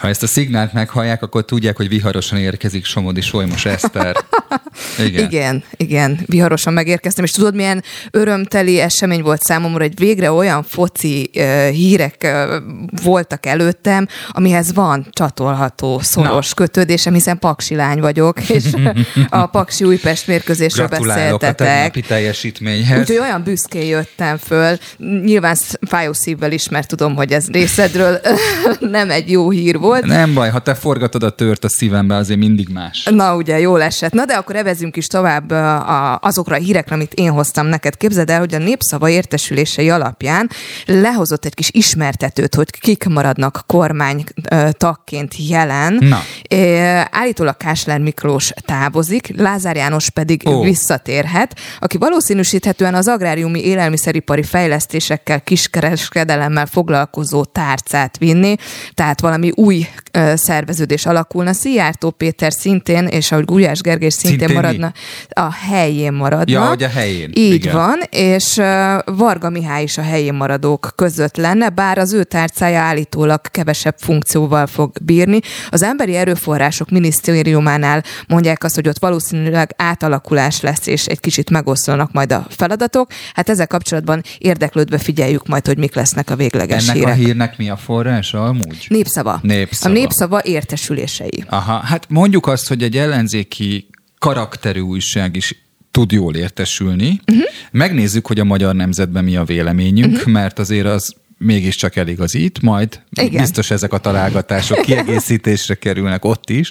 A: Ha ezt a szignált meghallják, akkor tudják, hogy viharosan érkezik Somodi Solymos Eszter.
N: Igen. igen, igen, viharosan megérkeztem, és tudod, milyen örömteli esemény volt számomra, hogy végre olyan foci uh, hírek uh, voltak előttem, amihez van csatolható szoros Na. kötődésem, hiszen paksi lány vagyok, és a paksi Újpest mérkőzésről beszéltetek.
A: a teljesítményhez.
N: Úgyhogy olyan büszkén jöttem föl, nyilván fájó szívvel is, mert tudom, hogy ez részedről nem egy jó hír volt, volt.
A: Nem baj, ha te forgatod a tört a szívembe, azért mindig más.
N: Na ugye, jól esett. Na de akkor evezünk is tovább azokra a hírekre, amit én hoztam neked. Képzeld el, hogy a népszava értesülései alapján lehozott egy kis ismertetőt, hogy kik maradnak kormány tagként jelen. Na. Állítólag Kásler Miklós távozik, Lázár János pedig oh. visszatérhet, aki valószínűsíthetően az agráriumi élelmiszeripari fejlesztésekkel, kiskereskedelemmel foglalkozó tárcát vinni, tehát valami új új szerveződés alakulna. Szijjártó Péter szintén, és ahogy Gulyás Gergely szintén, szintén maradna, mi? a helyén maradna.
A: Ja, hogy a helyén.
N: Így Igen. van, és Varga Mihály is a helyén maradók között lenne, bár az ő tárcája állítólag kevesebb funkcióval fog bírni. Az Emberi Erőforrások Minisztériumánál mondják azt, hogy ott valószínűleg átalakulás lesz, és egy kicsit megoszlanak majd a feladatok. Hát ezzel kapcsolatban érdeklődve figyeljük majd, hogy mik lesznek a végleges
A: Ennek
N: hírek.
A: a hírnek mi a forrása amúgy?
N: Népszava.
A: Népszava.
N: A népszava értesülései.
A: Aha, hát mondjuk azt, hogy egy ellenzéki karakterű újság is tud jól értesülni. Uh-huh. Megnézzük, hogy a magyar nemzetben mi a véleményünk, uh-huh. mert azért az mégiscsak eligazít, majd Igen. biztos ezek a találgatások kiegészítésre kerülnek ott is.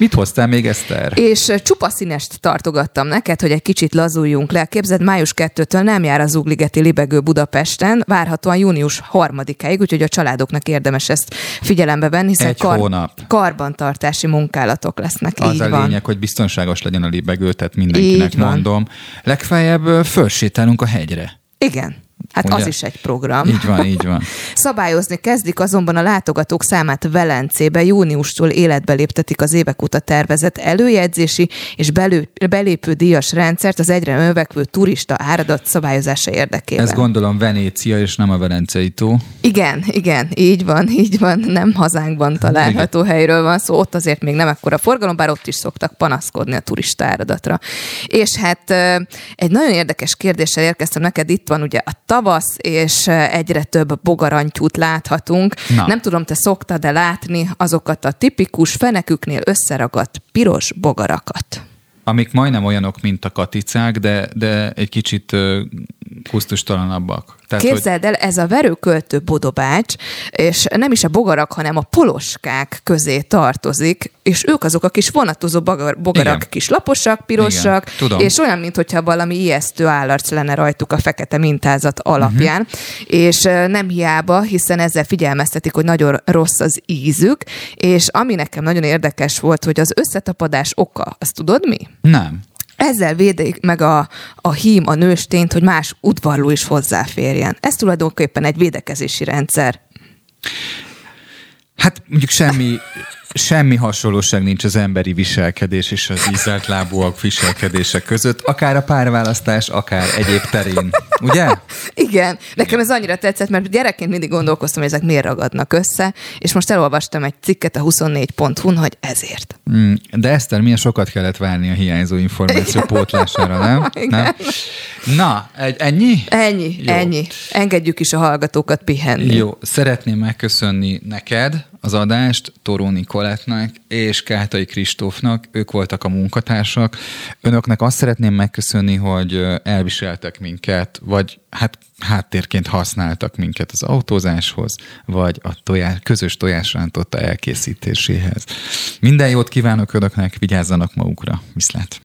A: Mit hoztál még, Eszter?
N: És csupa színest tartogattam neked, hogy egy kicsit lazuljunk le. Képzeld, május 2-től nem jár az Ugligeti Libegő Budapesten, várhatóan június 3-áig, úgyhogy a családoknak érdemes ezt figyelembe venni, hiszen
A: egy kar- hónap.
N: karbantartási munkálatok lesznek.
A: Az
N: Így
A: a
N: van.
A: lényeg, hogy biztonságos legyen a libegő, tehát mindenkinek mondom. Legfeljebb fölsétálunk a hegyre.
N: Igen. Hát Ugye? az is egy program.
A: Így van, így van.
N: Szabályozni kezdik azonban a látogatók számát Velencébe. Júniustól életbe léptetik az évek óta tervezett előjegyzési és belő, belépő díjas rendszert az egyre növekvő turista áradat szabályozása érdekében.
A: Ez gondolom Venécia és nem a Velencei tó.
N: Igen, igen, így van, így van. Nem hazánkban található igen. helyről van szó, ott azért még nem ekkora forgalom, bár ott is szoktak panaszkodni a turista áradatra. És hát egy nagyon érdekes kérdéssel érkeztem neked, itt van ugye a tavasz, és egyre több bogarantyút láthatunk. Na. Nem tudom, te szoktad-e látni azokat a tipikus feneküknél összeragadt piros bogarakat?
A: Amik majdnem olyanok, mint a katicák, de, de egy kicsit kusztustalanabbak.
N: Tehát, Képzeld el, ez a verőköltő bodobács, és nem is a bogarak, hanem a poloskák közé tartozik, és ők azok a kis vonatozó bogarak, Igen. kis laposak, pirosak, és olyan, mintha valami ijesztő állarc lenne rajtuk a fekete mintázat alapján, uh-huh. és nem hiába, hiszen ezzel figyelmeztetik, hogy nagyon rossz az ízük, és ami nekem nagyon érdekes volt, hogy az összetapadás oka, azt tudod mi?
A: Nem.
N: Ezzel védik meg a, a hím, a nőstényt, hogy más udvarló is hozzáférjen. Ez tulajdonképpen egy védekezési rendszer.
A: Hát mondjuk semmi semmi hasonlóság nincs az emberi viselkedés és az ízelt lábúak viselkedése között, akár a párválasztás, akár egyéb terén. Ugye?
N: Igen. Nekem ez annyira tetszett, mert gyerekként mindig gondolkoztam, hogy ezek miért ragadnak össze, és most elolvastam egy cikket a 24.hu-n, hogy ezért.
A: Mm, de Eszter, milyen sokat kellett várni a hiányzó információ pótlására, nem? nem? Na, egy, ennyi?
N: Ennyi, Jó. ennyi. Engedjük is a hallgatókat pihenni.
A: Jó, szeretném megköszönni neked az adást, Toró Nikolettnek és Kátai Kristófnak, ők voltak a munkatársak. Önöknek azt szeretném megköszönni, hogy elviseltek minket, vagy hát háttérként használtak minket az autózáshoz, vagy a tojás, közös tojásrántotta elkészítéséhez. Minden jót kívánok önöknek, vigyázzanak magukra. Viszlát!